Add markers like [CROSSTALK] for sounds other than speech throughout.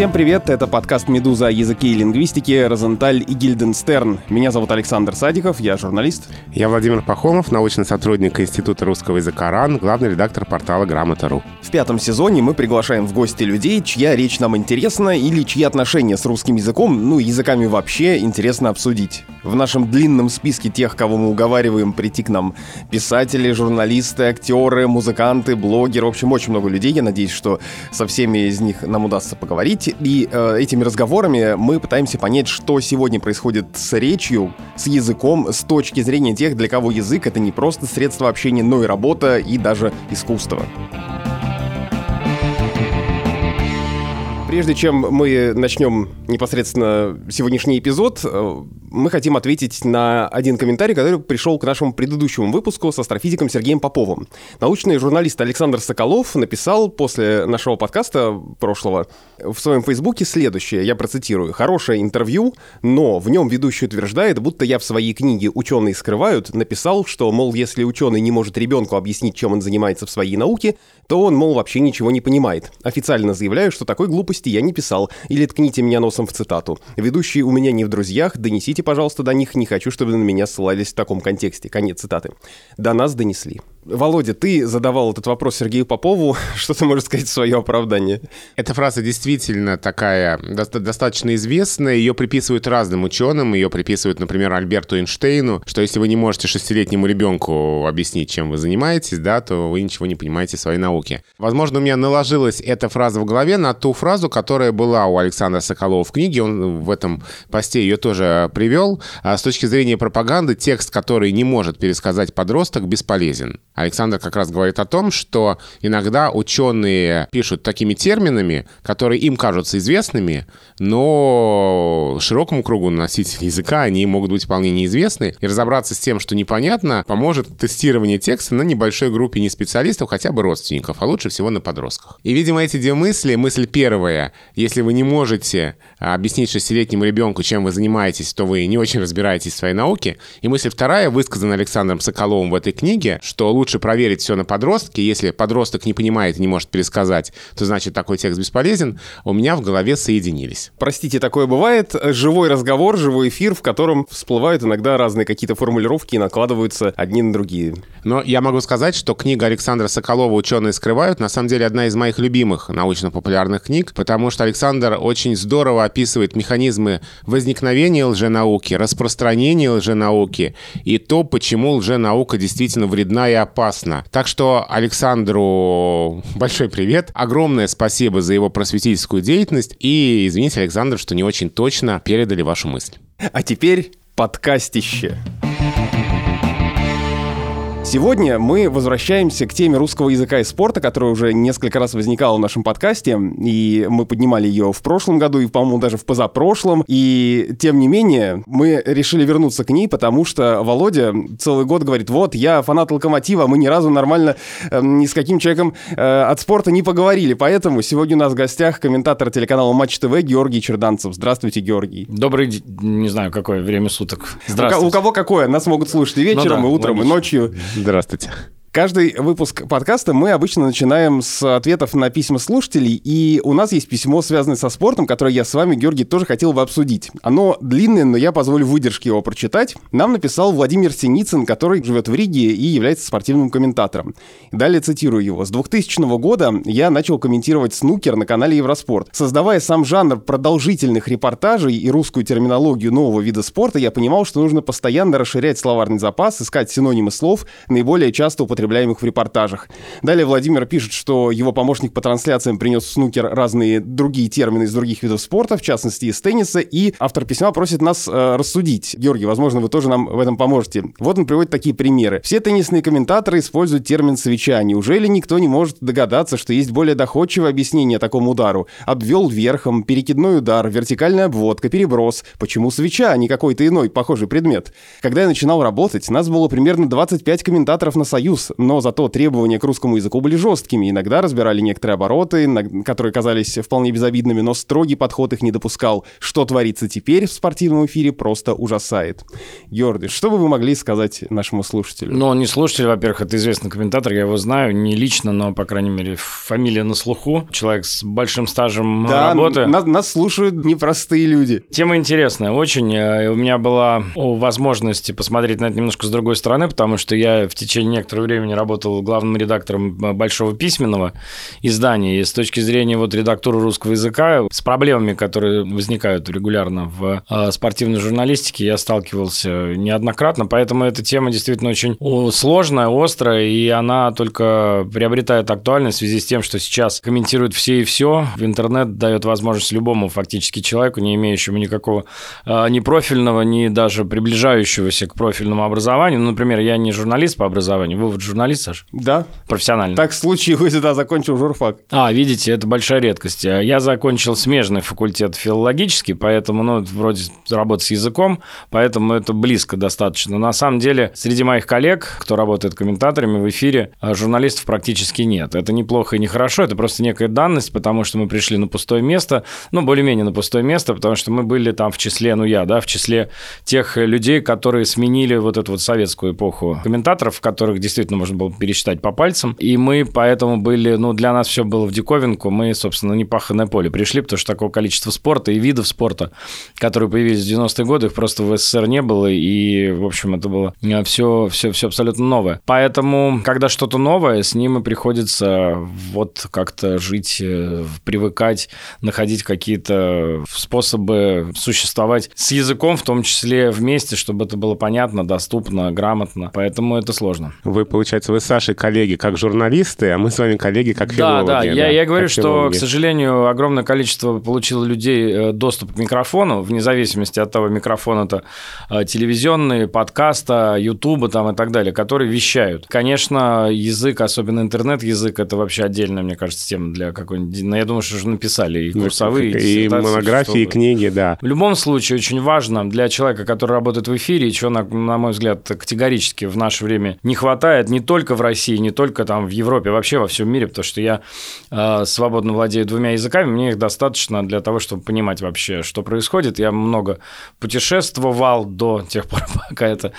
Всем привет, это подкаст «Медуза» о языке и лингвистике «Розенталь и Гильденстерн». Меня зовут Александр Садиков, я журналист. Я Владимир Пахомов, научный сотрудник Института русского языка РАН, главный редактор портала «Грамота.ру». В пятом сезоне мы приглашаем в гости людей, чья речь нам интересна или чьи отношения с русским языком, ну, языками вообще, интересно обсудить. В нашем длинном списке тех, кого мы уговариваем прийти к нам, писатели, журналисты, актеры, музыканты, блогеры, в общем, очень много людей. Я надеюсь, что со всеми из них нам удастся поговорить. И э, этими разговорами мы пытаемся понять, что сегодня происходит с речью, с языком, с точки зрения тех, для кого язык это не просто средство общения, но и работа и даже искусство. Прежде чем мы начнем непосредственно сегодняшний эпизод, э, мы хотим ответить на один комментарий, который пришел к нашему предыдущему выпуску с астрофизиком Сергеем Поповым. Научный журналист Александр Соколов написал после нашего подкаста прошлого в своем фейсбуке следующее, я процитирую. «Хорошее интервью, но в нем ведущий утверждает, будто я в своей книге «Ученые скрывают» написал, что, мол, если ученый не может ребенку объяснить, чем он занимается в своей науке, то он, мол, вообще ничего не понимает. Официально заявляю, что такой глупости я не писал, или ткните меня носом в цитату. Ведущие у меня не в друзьях, донесите, пожалуйста, до них, не хочу, чтобы на меня ссылались в таком контексте. Конец цитаты. До нас донесли. Володя, ты задавал этот вопрос Сергею Попову. [LAUGHS] Что ты можешь сказать в свое оправдание? Эта фраза действительно такая до- достаточно известная. Ее приписывают разным ученым. Ее приписывают, например, Альберту Эйнштейну, что если вы не можете шестилетнему ребенку объяснить, чем вы занимаетесь, да, то вы ничего не понимаете в своей науке. Возможно, у меня наложилась эта фраза в голове на ту фразу, которая была у Александра Соколова в книге. Он в этом посте ее тоже привел. А с точки зрения пропаганды, текст, который не может пересказать подросток, бесполезен. Александр как раз говорит о том, что иногда ученые пишут такими терминами, которые им кажутся известными, но широкому кругу носителей языка они могут быть вполне неизвестны. И разобраться с тем, что непонятно, поможет тестирование текста на небольшой группе не специалистов, хотя бы родственников, а лучше всего на подростках. И, видимо, эти две мысли, мысль первая, если вы не можете объяснить шестилетнему ребенку, чем вы занимаетесь, то вы не очень разбираетесь в своей науке. И мысль вторая, высказана Александром Соколовым в этой книге, что лучше проверить все на подростке. Если подросток не понимает и не может пересказать, то значит такой текст бесполезен. У меня в голове соединились. Простите, такое бывает. Живой разговор, живой эфир, в котором всплывают иногда разные какие-то формулировки и накладываются одни на другие. Но я могу сказать, что книга Александра Соколова «Ученые скрывают» на самом деле одна из моих любимых научно-популярных книг, потому что Александр очень здорово описывает механизмы возникновения лженауки, распространения лженауки и то, почему лженаука действительно вредна и опасна. Так что Александру большой привет. Огромное спасибо за его просветительскую деятельность. И извините, Александр, что не очень точно передали вашу мысль. А теперь подкастище. Сегодня мы возвращаемся к теме русского языка и спорта, которая уже несколько раз возникала в нашем подкасте, и мы поднимали ее в прошлом году и, по-моему, даже в позапрошлом. И, тем не менее, мы решили вернуться к ней, потому что Володя целый год говорит, вот, я фанат «Локомотива», мы ни разу нормально э, ни с каким человеком э, от спорта не поговорили. Поэтому сегодня у нас в гостях комментатор телеканала Матч ТВ Георгий Черданцев. Здравствуйте, Георгий. Добрый, не знаю, какое время суток. Здравствуйте. У, у кого какое? Нас могут слушать и вечером, ну да, и утром, логично. и ночью. Здравствуйте. Каждый выпуск подкаста мы обычно начинаем с ответов на письма слушателей, и у нас есть письмо, связанное со спортом, которое я с вами, Георгий, тоже хотел бы обсудить. Оно длинное, но я позволю выдержке его прочитать. Нам написал Владимир Синицын, который живет в Риге и является спортивным комментатором. Далее цитирую его. «С 2000 года я начал комментировать снукер на канале Евроспорт. Создавая сам жанр продолжительных репортажей и русскую терминологию нового вида спорта, я понимал, что нужно постоянно расширять словарный запас, искать синонимы слов, наиболее часто употребляемых употребляемых в репортажах. Далее Владимир пишет, что его помощник по трансляциям принес в снукер разные другие термины из других видов спорта, в частности из тенниса, и автор письма просит нас э, рассудить. Георгий, возможно, вы тоже нам в этом поможете. Вот он приводит такие примеры. Все теннисные комментаторы используют термин «свеча». Неужели никто не может догадаться, что есть более доходчивое объяснение такому удару? Обвел верхом, перекидной удар, вертикальная обводка, переброс. Почему свеча, а не какой-то иной похожий предмет? Когда я начинал работать, нас было примерно 25 комментаторов на «Союз». Но зато требования к русскому языку были жесткими. Иногда разбирали некоторые обороты, которые казались вполне безобидными, но строгий подход их не допускал. Что творится теперь в спортивном эфире, просто ужасает. Георгий, что бы вы могли сказать нашему слушателю? Ну, он не слушатель, во-первых, это известный комментатор, я его знаю, не лично, но, по крайней мере, фамилия на слуху. Человек с большим стажем да, работы. Нас, нас слушают непростые люди. Тема интересная очень. Э, у меня была возможность посмотреть на это немножко с другой стороны, потому что я в течение некоторого времени работал главным редактором Большого письменного издания. И с точки зрения вот редактуры русского языка, с проблемами, которые возникают регулярно в э, спортивной журналистике, я сталкивался неоднократно, поэтому эта тема действительно очень сложная, острая, и она только приобретает актуальность в связи с тем, что сейчас комментируют все и все. В интернет дает возможность любому фактически человеку, не имеющему никакого э, ни профильного, ни даже приближающегося к профильному образованию. Ну, например, я не журналист по образованию. Вы журналист, Саш? Да. Профессионально. Так случилось, да, закончил журфак. А, видите, это большая редкость. Я закончил смежный факультет филологический, поэтому, ну, вроде работы с языком, поэтому это близко достаточно. На самом деле, среди моих коллег, кто работает комментаторами в эфире, а, журналистов практически нет. Это неплохо и не хорошо, это просто некая данность, потому что мы пришли на пустое место, ну, более-менее на пустое место, потому что мы были там в числе, ну, я, да, в числе тех людей, которые сменили вот эту вот советскую эпоху комментаторов, которых действительно можно было пересчитать по пальцам, и мы поэтому были, ну, для нас все было в диковинку, мы, собственно, не паханное поле пришли, потому что такого количества спорта и видов спорта, которые появились в 90-е годы, их просто в СССР не было, и, в общем, это было все, все, все абсолютно новое. Поэтому, когда что-то новое, с ним и приходится вот как-то жить, э, привыкать, находить какие-то способы существовать с языком, в том числе вместе, чтобы это было понятно, доступно, грамотно. Поэтому это сложно. Вы, получается, вы с Сашей коллеги как журналисты, а мы с вами коллеги как филологи. Да, да, я, я говорю, что, филологи. к сожалению, огромное количество получило людей э, доступ к микрофону, вне зависимости от того, микрофон это э, телевизионный, подкаста, ютуба там и так далее, которые вещают. Конечно, язык, особенно интернет-язык, это вообще отдельная, мне кажется, тема для какой-нибудь... Ну, я думаю, что уже написали и курсовые, и, и монографии, и книги, да. В любом случае, очень важно для человека, который работает в эфире, чего, на, на мой взгляд, категорически в наше время не хватает, не только в России, не только там в Европе, вообще во всем мире, потому что я э, свободно владею двумя языками, мне их достаточно для того, чтобы понимать вообще, что происходит. Я много путешествовал до тех пор, [LAUGHS] пока это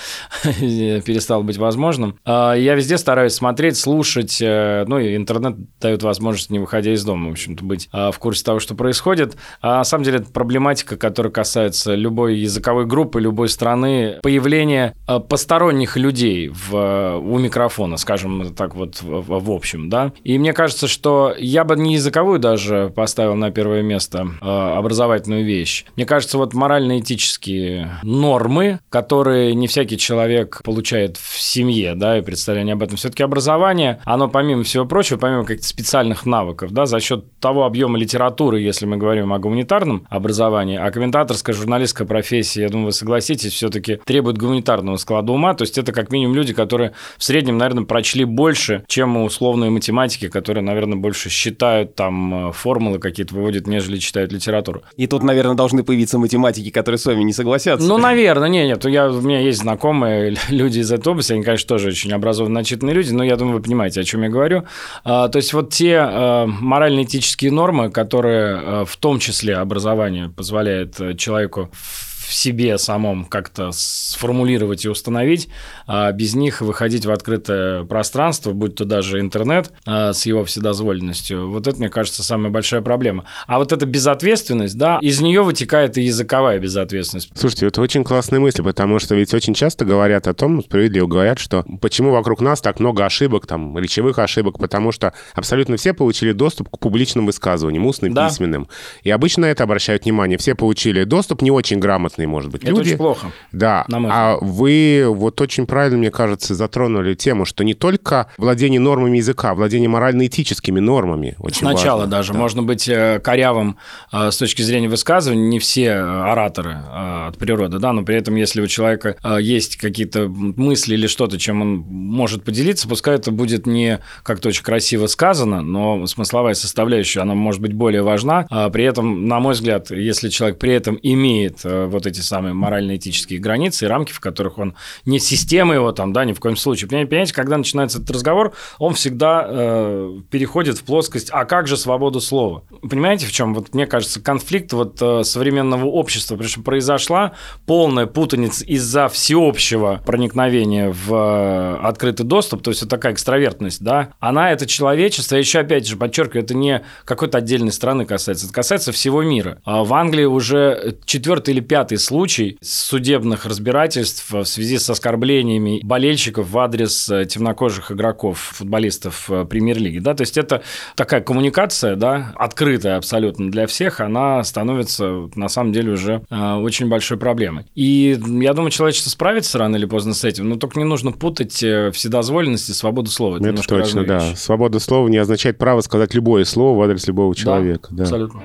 [LAUGHS] перестало быть возможным. Э, я везде стараюсь смотреть, слушать, э, ну и интернет дает возможность, не выходя из дома, в общем-то, быть э, в курсе того, что происходит. А на самом деле это проблематика, которая касается любой языковой группы, любой страны, появление э, посторонних людей в, у микрофона, скажем так вот в, в общем, да. И мне кажется, что я бы не языковую даже поставил на первое место э, образовательную вещь. Мне кажется, вот морально-этические нормы, которые не всякий человек получает в семье, да, и представление об этом. Все-таки образование, оно помимо всего прочего, помимо каких-то специальных навыков, да, за счет того объема литературы, если мы говорим о гуманитарном образовании, а комментаторская, журналистская профессия, я думаю, вы согласитесь, все-таки требует гуманитарного склада ума, то есть это как минимум люди, которые в среднем, наверное, прочли больше, чем условные математики, которые, наверное, больше считают там э, формулы какие-то выводят, нежели читают литературу. И тут, наверное, должны появиться математики, которые с вами не согласятся. Ну, наверное, нет, нет, я, у меня есть знакомые [LAUGHS] люди из этой области, они, конечно, тоже очень образованные, начитанные люди, но я думаю, вы понимаете, о чем я говорю. А, то есть вот те а, морально-этические нормы, которые а, в том числе образование позволяет человеку в себе самом как-то сформулировать и установить, а без них выходить в открытое пространство, будь то даже интернет а, с его вседозволенностью, вот это, мне кажется, самая большая проблема. А вот эта безответственность, да, из нее вытекает и языковая безответственность. Слушайте, это очень классная мысль, потому что ведь очень часто говорят о том, справедливо говорят, что почему вокруг нас так много ошибок, там, речевых ошибок, потому что абсолютно все получили доступ к публичным высказываниям, устным, да. письменным. И обычно это обращают внимание. Все получили доступ, не очень грамотный, может быть, это люди. очень плохо. Да. А вы вот очень правильно, мне кажется, затронули тему, что не только владение нормами языка, а владение морально-этическими нормами. Очень Сначала важно. даже. Да. Можно быть э, корявым э, с точки зрения высказывания. Не все э, ораторы от природы, да, но при этом, если у человека есть какие-то мысли или что-то, чем он может поделиться, пускай это будет не как-то очень красиво сказано, но смысловая составляющая, она может быть более важна. А при этом, на мой взгляд, если человек при этом имеет вот эти эти самые морально-этические границы и рамки, в которых он не система его там, да, ни в коем случае. Понимаете, когда начинается этот разговор, он всегда э, переходит в плоскость, а как же свобода слова? Понимаете, в чем? Вот мне кажется, конфликт вот э, современного общества, что произошла полная путаница из-за всеобщего проникновения в э, открытый доступ, то есть вот такая экстравертность, да, она это человечество, я еще опять же подчеркиваю, это не какой-то отдельной страны касается, это касается всего мира. А в Англии уже четвертый или пятый случай судебных разбирательств в связи с оскорблениями болельщиков в адрес э, темнокожих игроков, футболистов э, премьер-лиги, да, то есть это такая коммуникация, да, открытая абсолютно для всех, она становится на самом деле уже э, очень большой проблемой. И я думаю, человечество справится рано или поздно с этим, но только не нужно путать вседозволенность и свободу слова. Это, это точно, да. Свобода слова не означает право сказать любое слово в адрес любого человека. Да, да. абсолютно.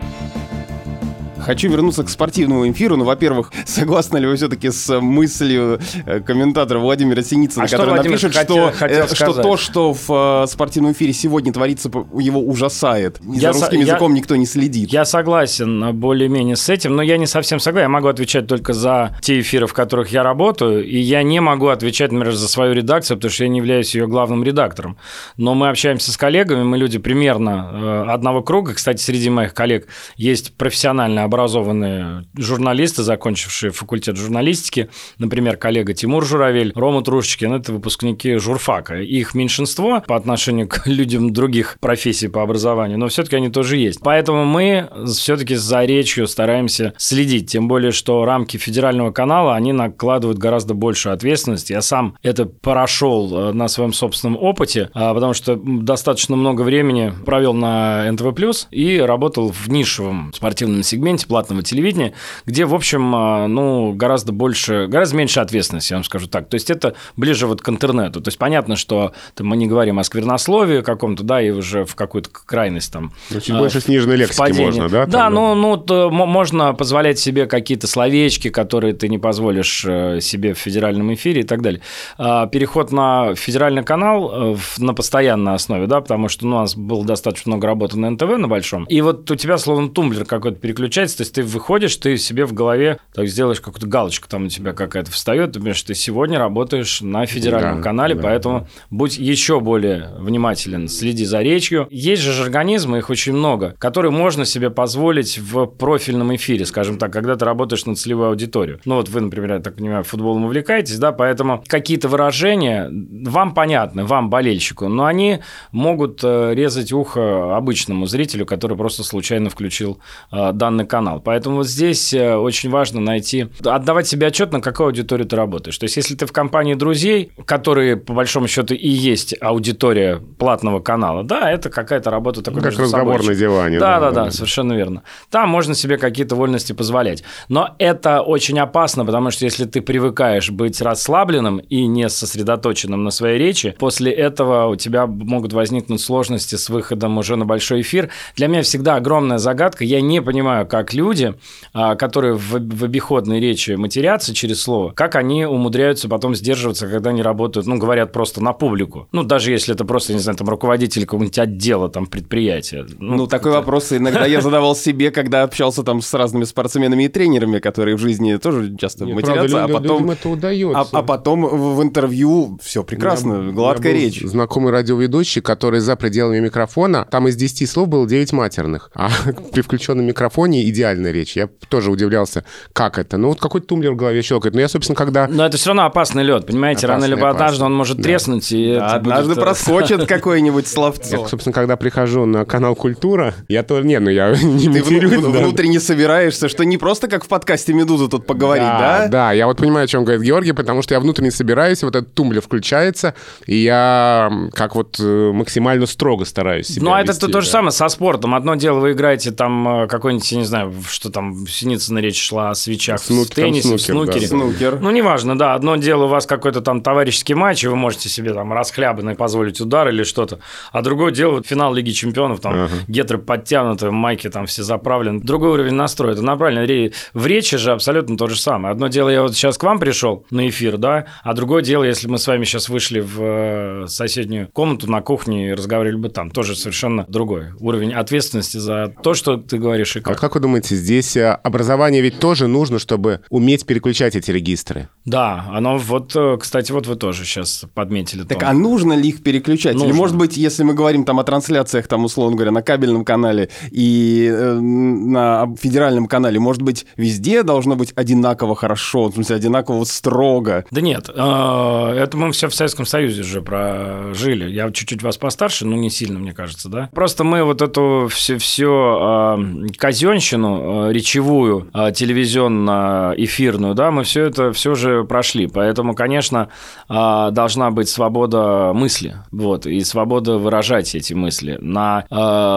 Хочу вернуться к спортивному эфиру. Ну, во-первых, [LAUGHS] согласны ли вы все-таки с мыслью э, комментатора Владимира Синицына, а который что напишет, что, хотел э, что то, что в э, спортивном эфире сегодня творится, его ужасает. И я за русским со- языком я, никто не следит. Я согласен более-менее с этим, но я не совсем согласен. Я могу отвечать только за те эфиры, в которых я работаю, и я не могу отвечать, например, за свою редакцию, потому что я не являюсь ее главным редактором. Но мы общаемся с коллегами, мы люди примерно одного круга. Кстати, среди моих коллег есть профессиональное образование образованные журналисты, закончившие факультет журналистики. Например, коллега Тимур Журавель, Рома Трушечкин – это выпускники журфака. Их меньшинство по отношению к [LAUGHS] людям других профессий по образованию, но все-таки они тоже есть. Поэтому мы все-таки за речью стараемся следить. Тем более, что рамки федерального канала, они накладывают гораздо большую ответственность. Я сам это прошел э, на своем собственном опыте, а, потому что достаточно много времени провел на НТВ+, и работал в нишевом спортивном сегменте платного телевидения, где, в общем, а, ну, гораздо больше, гораздо меньше ответственности, я вам скажу так. То есть это ближе вот к интернету. То есть понятно, что там, мы не говорим о сквернословии каком-то, да, и уже в какую-то крайность там. Ну, чуть больше сниженной лексики падение. можно, да? Да, ну, ну то, можно позволять себе какие-то словечки, которые ты не позволишь э, себе в федеральном эфире и так далее. А, переход на федеральный канал э, на постоянной основе, да, потому что ну, у нас было достаточно много работы на НТВ на большом, и вот у тебя словно тумблер какой-то переключается, то есть ты выходишь, ты себе в голове так сделаешь какую-то галочку, там у тебя какая-то встает, ты понимаешь, ты сегодня работаешь на федеральном да, канале, да, поэтому да. будь еще более внимателен, следи за речью. Есть же организмы, их очень много, которые можно себе позволить в профильном эфире, скажем так, когда ты работаешь на целевую аудиторию. Ну вот вы, например, я так понимаю, футболом увлекаетесь, да, поэтому какие-то выражения вам понятны, вам, болельщику, но они могут э, резать ухо обычному зрителю, который просто случайно включил э, данный канал канал. Поэтому вот здесь э, очень важно найти, отдавать себе отчет, на какую аудиторию ты работаешь. То есть, если ты в компании друзей, которые, по большому счету, и есть аудитория платного канала, да, это какая-то работа такой Как разговор на диване. Да, да, да, да, совершенно верно. Там можно себе какие-то вольности позволять. Но это очень опасно, потому что если ты привыкаешь быть расслабленным и не сосредоточенным на своей речи, после этого у тебя могут возникнуть сложности с выходом уже на большой эфир. Для меня всегда огромная загадка. Я не понимаю, как люди, а, которые в, в обиходной речи матерятся через слово, как они умудряются потом сдерживаться, когда они работают, ну, говорят просто на публику. Ну, даже если это просто, не знаю, там, руководитель какого-нибудь отдела, там, предприятия. Ну, ну такой это... вопрос иногда я задавал себе, когда общался там с разными спортсменами и тренерами, которые в жизни тоже часто Нет, матерятся, правда, а потом... это удается. А, а потом в интервью все прекрасно, гладкая речь. знакомый радиоведущий, который за пределами микрофона, там из 10 слов было 9 матерных, а [LAUGHS] при включенном микрофоне идеально идеальная речь. Я тоже удивлялся, как это. Ну, вот какой-то тумблер в голове щелкает. Но я, собственно, когда... Но это все равно опасный лед, понимаете? Опасный, Рано или однажды он может да. треснуть, и да, Однажды будет... Э, проскочит [LAUGHS] какое-нибудь словцо. Я, собственно, когда прихожу на канал «Культура», я тоже... Не, ну я [LAUGHS] не матерюсь. Ты да. внутренне собираешься, что не просто как в подкасте «Медуза» тут поговорить, да? Да, да. Я вот понимаю, о чем говорит Георгий, потому что я внутренне собираюсь, вот этот тумблер включается, и я как вот э, максимально строго стараюсь себя Ну, а это то, то же самое со спортом. Одно дело, вы играете там э, какой-нибудь, я не знаю, что там Синицына речь шла о свечах Снук, в теннисе, снукер, в снукере. Да. Снукер. Ну, неважно, да. Одно дело, у вас какой-то там товарищеский матч, и вы можете себе там расхлябанный позволить удар или что-то. А другое дело, финал Лиги Чемпионов, там ага. гетры подтянуты, майки там все заправлены. Другой уровень настроя. Это направлено. В речи же абсолютно то же самое. Одно дело, я вот сейчас к вам пришел на эфир, да, а другое дело, если мы с вами сейчас вышли в э, соседнюю комнату на кухне и разговаривали бы там, тоже совершенно другой уровень ответственности за то, что ты говоришь и как. А как вы думаете, думаете, здесь э, образование ведь тоже нужно, чтобы уметь переключать эти регистры? Да, оно вот, э, кстати, вот вы тоже сейчас подметили. Так, том. а нужно ли их переключать? Нужно. Или, может быть, если мы говорим там о трансляциях, там, условно говоря, на кабельном канале и э, на федеральном канале, может быть, везде должно быть одинаково хорошо, в смысле, одинаково строго? Да нет, э, это мы все в Советском Союзе уже прожили. Я чуть-чуть вас постарше, но не сильно, мне кажется, да? Просто мы вот эту все, все э, казенщину э, речевую, э, телевизионно-эфирную, да, мы все это все же прошли. Поэтому, конечно, э, должна быть свобода мысли, вот, и свобода выражать эти мысли на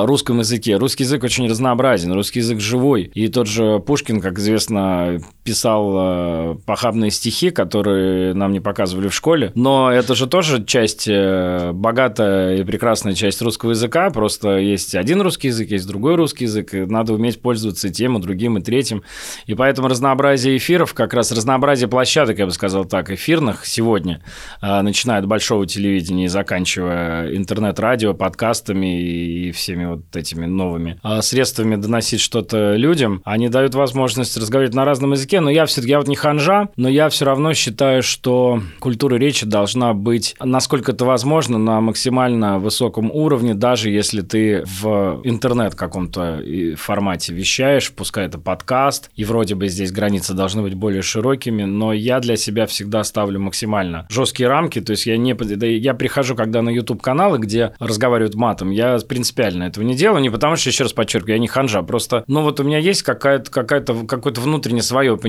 русском языке. Русский язык очень разнообразен, русский язык живой. И тот же Пушкин, как известно, писал э, похабные стихи, которые нам не показывали в школе. Но это же тоже часть, э, богатая и прекрасная часть русского языка. Просто есть один русский язык, есть другой русский язык. И надо уметь пользоваться и тем, и другим, и третьим. И поэтому разнообразие эфиров, как раз разнообразие площадок, я бы сказал так, эфирных сегодня, э, начиная от большого телевидения и заканчивая интернет-радио, подкастами и всеми вот этими новыми средствами доносить что-то людям, они дают возможность разговаривать на разном языке, но я все-таки, я вот не ханжа, но я все равно считаю, что культура речи должна быть, насколько это возможно, на максимально высоком уровне, даже если ты в интернет каком-то формате вещаешь, пускай это подкаст, и вроде бы здесь границы должны быть более широкими, но я для себя всегда ставлю максимально жесткие рамки, то есть я не... Я прихожу, когда на YouTube-каналы, где разговаривают матом, я принципиально этого не делаю, не потому что, еще раз подчеркиваю, я не ханжа, просто, ну вот у меня есть какая-то, какая-то, какое-то внутреннее свое понимание,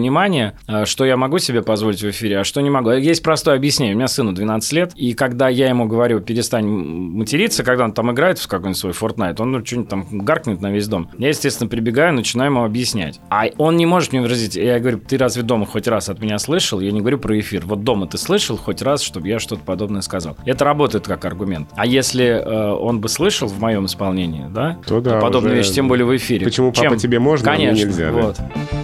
э, что я могу себе позволить в эфире, а что не могу. Есть простое объяснение. У меня сыну 12 лет, и когда я ему говорю, перестань материться, когда он там играет в какой-нибудь свой Fortnite, он ну, что-нибудь там гаркнет на весь дом. Я, естественно, прибегаю, начинаю ему объяснять. А он не может мне выразить. Я говорю, ты разве дома хоть раз от меня слышал? Я не говорю про эфир. Вот дома ты слышал хоть раз, чтобы я что-то подобное сказал. Это работает как аргумент. А если э, он бы слышал в моем исполнении, да, то, да, то подобные вещи, тем более в эфире. Почему папа Чем? тебе можно, Конечно, а мне нельзя? Вот. Да?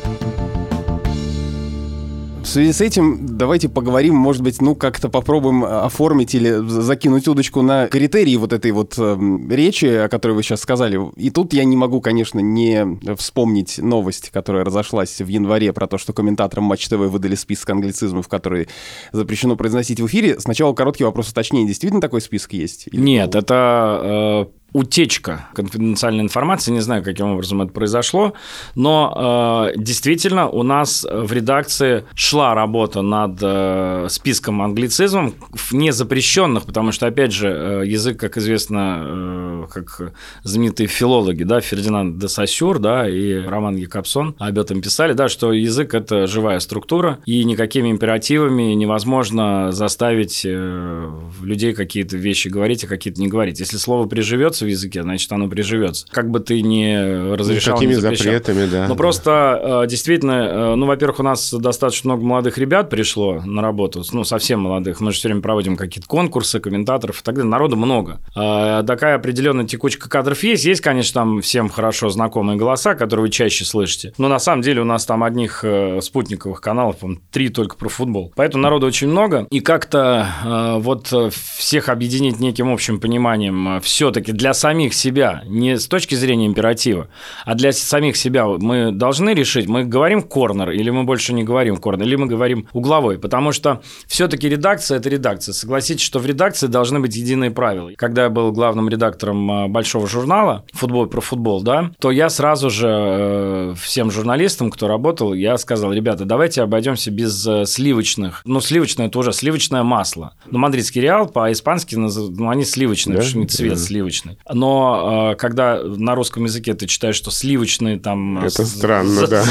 В связи с этим давайте поговорим, может быть, ну как-то попробуем э, оформить или закинуть удочку на критерии вот этой вот э, речи, о которой вы сейчас сказали. И тут я не могу, конечно, не вспомнить новость, которая разошлась в январе про то, что комментаторам Матч ТВ выдали список англицизмов, которые запрещено произносить в эфире. Сначала короткий вопрос уточнения. Действительно такой список есть? Или Нет, это э, утечка конфиденциальной информации, не знаю, каким образом это произошло, но э, действительно у нас в редакции шла работа над э, списком англицизмов, не запрещенных, потому что, опять же, э, язык, как известно, э, как знаменитые филологи, да, Фердинанд де Сассюр, да, и Роман Якобсон об этом писали, да, что язык – это живая структура, и никакими императивами невозможно заставить э, людей какие-то вещи говорить, а какие-то не говорить. Если слово приживется в языке, значит, оно приживется. Как бы ты ни разрешал, Никакими не запретами, да. Но просто э, действительно, э, ну, во-первых, у нас достаточно много молодых ребят пришло на работу, ну, совсем молодых. Мы же все время проводим какие-то конкурсы, комментаторов и так далее. Народу много. А, такая определенная текучка кадров есть. Есть, конечно, там всем хорошо знакомые голоса, которые вы чаще слышите. Но на самом деле у нас там одних э, спутниковых каналов, по три только про футбол. Поэтому народу очень много. И как-то вот всех объединить неким общим пониманием все-таки для самих себя, не с точки зрения императива, а для самих себя мы должны решить, мы говорим корнер или мы больше не говорим корнер, или мы говорим угловой, потому что все-таки редакция – это редакция. Согласитесь, что в редакции должны быть единые правила. Когда я был главным редактором а, большого журнала «Футбол про футбол», да, то я сразу же э, всем журналистам, кто работал, я сказал, ребята, давайте обойдемся без э, сливочных. Ну, сливочное – это уже сливочное масло. Ну, мадридский реал по-испански, ну, они сливочные, да? потому что цвет да. сливочный но э, когда на русском языке ты читаешь, что сливочные там... Это с, странно, да.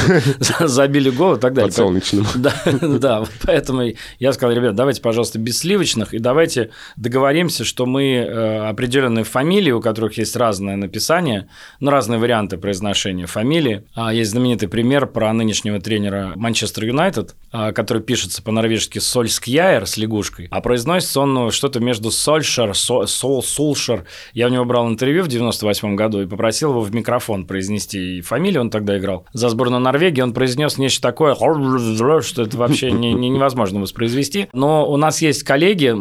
Забили гол и так далее. Подсолнечным. [LAUGHS] Да, да, поэтому я сказал, ребят, давайте, пожалуйста, без сливочных, и давайте договоримся, что мы э, определенные фамилии, у которых есть разное написание, ну, разные варианты произношения фамилии. А есть знаменитый пример про нынешнего тренера Манчестер Юнайтед, а, который пишется по-норвежски Сольскьяер с лягушкой, а произносится он ну, что-то между Сольшер, Сол, Сулшер. Я в него брал интервью в 98 году и попросил его в микрофон произнести фамилию, он тогда играл. За сборную Норвегии он произнес нечто такое, что это вообще не, не, невозможно воспроизвести. Но у нас есть коллеги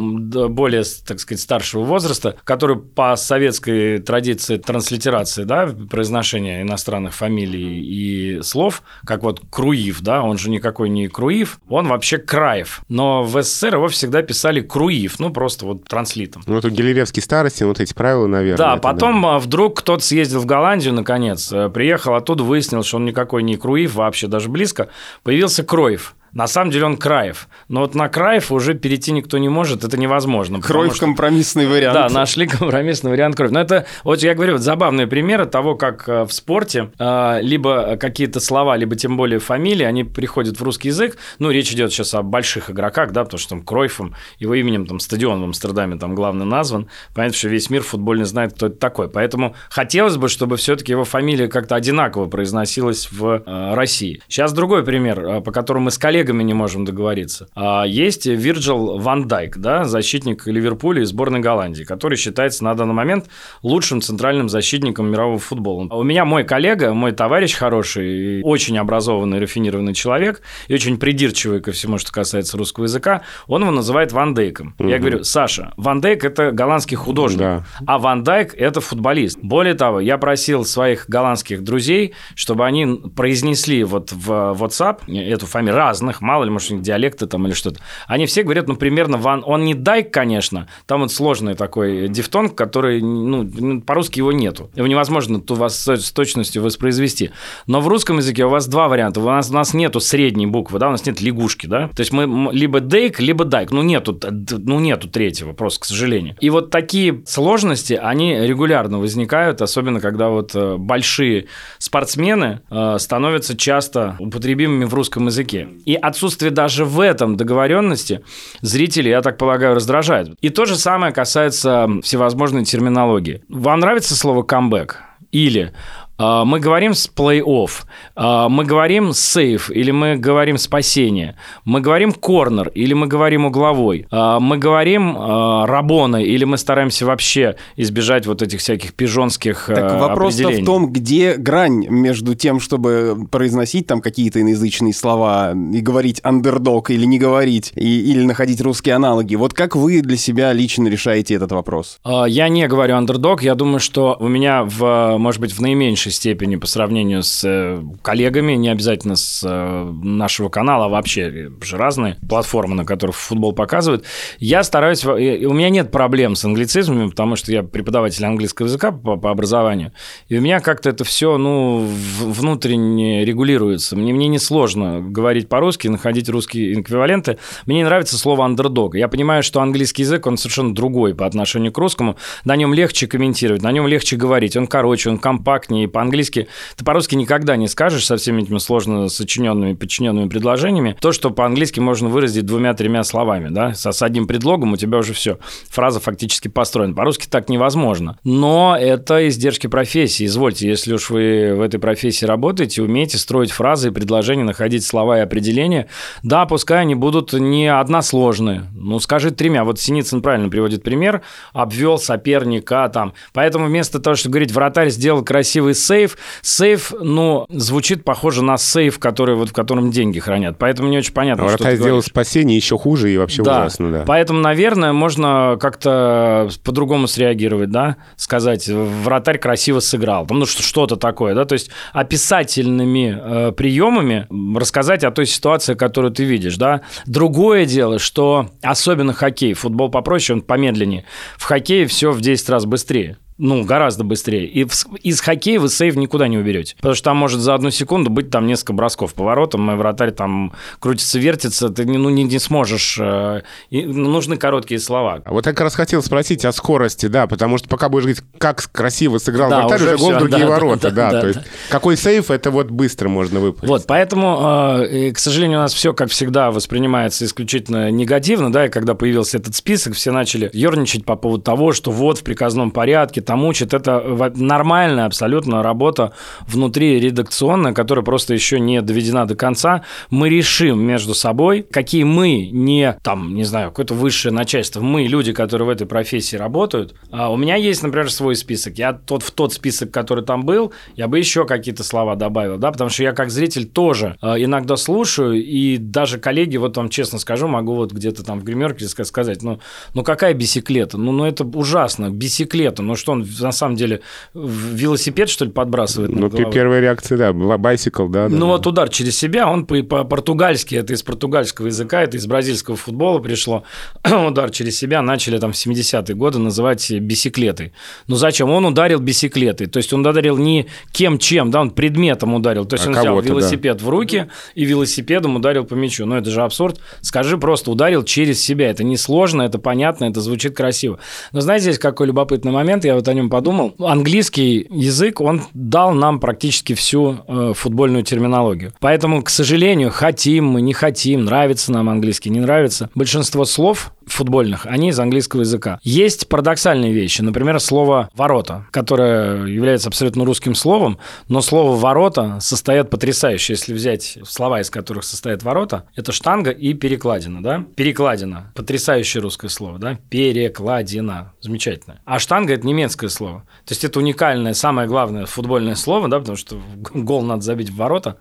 более, так сказать, старшего возраста, которые по советской традиции транслитерации, да, произношения иностранных фамилий и слов, как вот Круив, да, он же никакой не Круив, он вообще Краев. Но в СССР его всегда писали Круив, ну просто вот транслитом. Ну, это Гелеревский старости, вот эти правила, наверное. Да, потом да. вдруг кто-то съездил в Голландию, наконец, э, приехал оттуда, выяснил, что он никакой не Круив вообще, даже близко, появился Кроев. На самом деле он Краев. Но вот на Краев уже перейти никто не может, это невозможно. Кроев что... компромиссный вариант. Да, нашли компромиссный вариант Кроев. Но это, вот я говорю, вот забавные примеры того, как э, в спорте э, либо какие-то слова, либо тем более фамилии, они приходят в русский язык. Ну, речь идет сейчас о больших игроках, да, потому что там Кройфом, его именем там стадион в Амстердаме там главный назван. Понятно, что весь мир футбольный знает, кто это такой. Поэтому хотелось бы, чтобы все-таки его фамилия как-то одинаково произносилась в э, России. Сейчас другой пример, по которому мы с коллегами коллегами не можем договориться. А есть Вирджил Ван Дайк, да, защитник Ливерпуля и сборной Голландии, который считается на данный момент лучшим центральным защитником мирового футбола. А у меня мой коллега, мой товарищ хороший, очень образованный, рафинированный человек и очень придирчивый ко всему, что касается русского языка, он его называет Ван Дейком. Угу. Я говорю, Саша, Ван Дейк – это голландский художник, да. а Ван Дайк – это футболист. Более того, я просил своих голландских друзей, чтобы они произнесли вот в WhatsApp эту фамилию разных разных, мало ли, может, у них диалекты там или что-то. Они все говорят, ну, примерно, ван, он не дайк, конечно, там вот сложный такой дифтонг, который, ну, по-русски его нету. Его невозможно у вас с точностью воспроизвести. Но в русском языке у вас два варианта. У нас, у нас нету средней буквы, да, у нас нет лягушки, да. То есть мы либо дейк, либо дайк. Ну, нету, ну, нету третьего просто, к сожалению. И вот такие сложности, они регулярно возникают, особенно когда вот э, большие спортсмены э, становятся часто употребимыми в русском языке. И отсутствие даже в этом договоренности зрителей, я так полагаю, раздражает. И то же самое касается всевозможной терминологии. Вам нравится слово камбэк? Или мы говорим с плей-офф, а, мы говорим сейф или мы говорим спасение, мы говорим корнер или мы говорим угловой, а, мы говорим рабона или мы стараемся вообще избежать вот этих всяких пижонских Так вопрос в том, где грань между тем, чтобы произносить там какие-то иноязычные слова и говорить андердог или не говорить, и, или находить русские аналоги. Вот как вы для себя лично решаете этот вопрос? Я не говорю андердог, я думаю, что у меня, в, может быть, в наименьшей меньшей степени по сравнению с э, коллегами, не обязательно с э, нашего канала, а вообще же разные платформы, на которых футбол показывают. Я стараюсь... У меня нет проблем с англицизмами, потому что я преподаватель английского языка по, по образованию, и у меня как-то это все ну, внутренне регулируется. Мне, мне не сложно говорить по-русски, находить русские эквиваленты. Мне не нравится слово «андердог». Я понимаю, что английский язык, он совершенно другой по отношению к русскому. На нем легче комментировать, на нем легче говорить. Он короче, он компактнее, по-английски, ты по-русски никогда не скажешь со всеми этими сложно сочиненными, подчиненными предложениями то, что по-английски можно выразить двумя-тремя словами, да, с, с одним предлогом у тебя уже все, фраза фактически построена. По-русски так невозможно. Но это издержки профессии. Извольте, если уж вы в этой профессии работаете, умеете строить фразы и предложения, находить слова и определения, да, пускай они будут не односложные, ну, скажи тремя. Вот Синицын правильно приводит пример, обвел соперника там. Поэтому вместо того, чтобы говорить, вратарь сделал красивый сейф. Сейф, ну, звучит похоже на сейф, который, вот, в котором деньги хранят. Поэтому не очень понятно, а что ты сделал спасение еще хуже и вообще да. ужасно, да. Поэтому, наверное, можно как-то по-другому среагировать, да, сказать, вратарь красиво сыграл, ну, что-то такое, да, то есть описательными э, приемами рассказать о той ситуации, которую ты видишь, да. Другое дело, что особенно хоккей, футбол попроще, он помедленнее. В хоккее все в 10 раз быстрее. Ну, гораздо быстрее. И из хоккея вы сейв никуда не уберете. Потому что там может за одну секунду быть там несколько бросков поворотом, и вратарь там крутится, вертится, ты ну, не, не сможешь. Э, и, ну, нужны короткие слова. А вот я как раз хотел спросить о скорости, да, потому что пока будешь говорить, как красиво сыграл да, вратарь, уже, уже гол другие да, ворота, да. да, да то есть какой сейв, это вот быстро можно выполнить. Вот, поэтому, э, к сожалению, у нас все, как всегда, воспринимается исключительно негативно, да, и когда появился этот список, все начали ерничать по поводу того, что вот в приказном порядке там учат. Это нормальная абсолютно работа внутри редакционная, которая просто еще не доведена до конца. Мы решим между собой, какие мы не, там, не знаю, какое-то высшее начальство, мы, люди, которые в этой профессии работают. А у меня есть, например, свой список. Я тот в тот список, который там был, я бы еще какие-то слова добавил, да, потому что я как зритель тоже э, иногда слушаю, и даже коллеги, вот вам честно скажу, могу вот где-то там в гримерке сказать, ну, ну какая бисиклета? Ну, ну это ужасно, бисиклета. Ну что, он на самом деле велосипед, что ли, подбрасывает? Ну, первая реакция, да, была байсикл, да. Ну, да, вот удар через себя, он по-португальски, это из португальского языка, это из бразильского футбола пришло, [CLEARS THROAT] удар через себя, начали там в 70-е годы называть бисиклетой. Ну, зачем? Он ударил бисиклетой, то есть он ударил не кем, чем, да, он предметом ударил, то есть а он взял велосипед да. в руки и велосипедом ударил по мячу. Ну, это же абсурд. Скажи просто, ударил через себя. Это не сложно, это понятно, это звучит красиво. Но знаете, здесь какой любопытный момент, я вот о нем подумал. Английский язык, он дал нам практически всю э, футбольную терминологию. Поэтому, к сожалению, хотим мы, не хотим, нравится нам английский, не нравится. Большинство слов футбольных, они из английского языка. Есть парадоксальные вещи, например, слово «ворота», которое является абсолютно русским словом, но слово «ворота» состоит потрясающе. Если взять слова, из которых состоят ворота, это штанга и перекладина, да? Перекладина. Потрясающее русское слово, да? Перекладина. Замечательно. А штанга – это немецкое слово. То есть это уникальное, самое главное футбольное слово, да, потому что [LAUGHS] гол надо забить в ворота.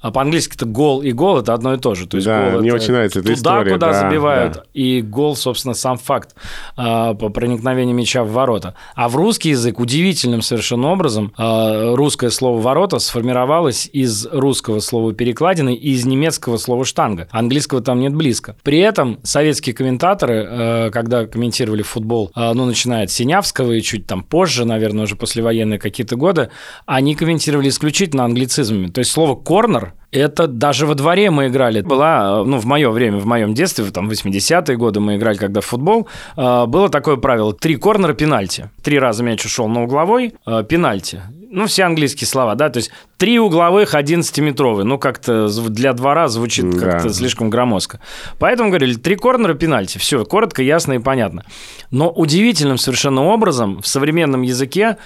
А по-английски это гол и гол это одно и то же. То есть да, гол мне очень нравится эта туда, история. куда да, забивают, да. и гол, собственно, сам факт э, по проникновению мяча в ворота. А в русский язык удивительным совершенно образом э, русское слово «ворота» сформировалось из русского слова «перекладины» и из немецкого слова «штанга». Английского там нет близко. При этом советские комментаторы, э, когда комментировали футбол, э, ну, начиная от Синявского и чуть там позже, наверное, уже послевоенные какие-то годы, они комментировали исключительно англицизмами. То есть слово «корнер» Это даже во дворе мы играли. Была, ну, в мое время, в моем детстве, там, 80-е годы мы играли, когда в футбол, э, было такое правило. Три корнера, пенальти. Три раза мяч ушел на угловой, э, пенальти. Ну, все английские слова, да, то есть три угловых, 11-метровые. Ну, как-то для двора звучит как-то да. слишком громоздко. Поэтому говорили, три корнера, пенальти. Все, коротко, ясно и понятно. Но удивительным совершенно образом в современном языке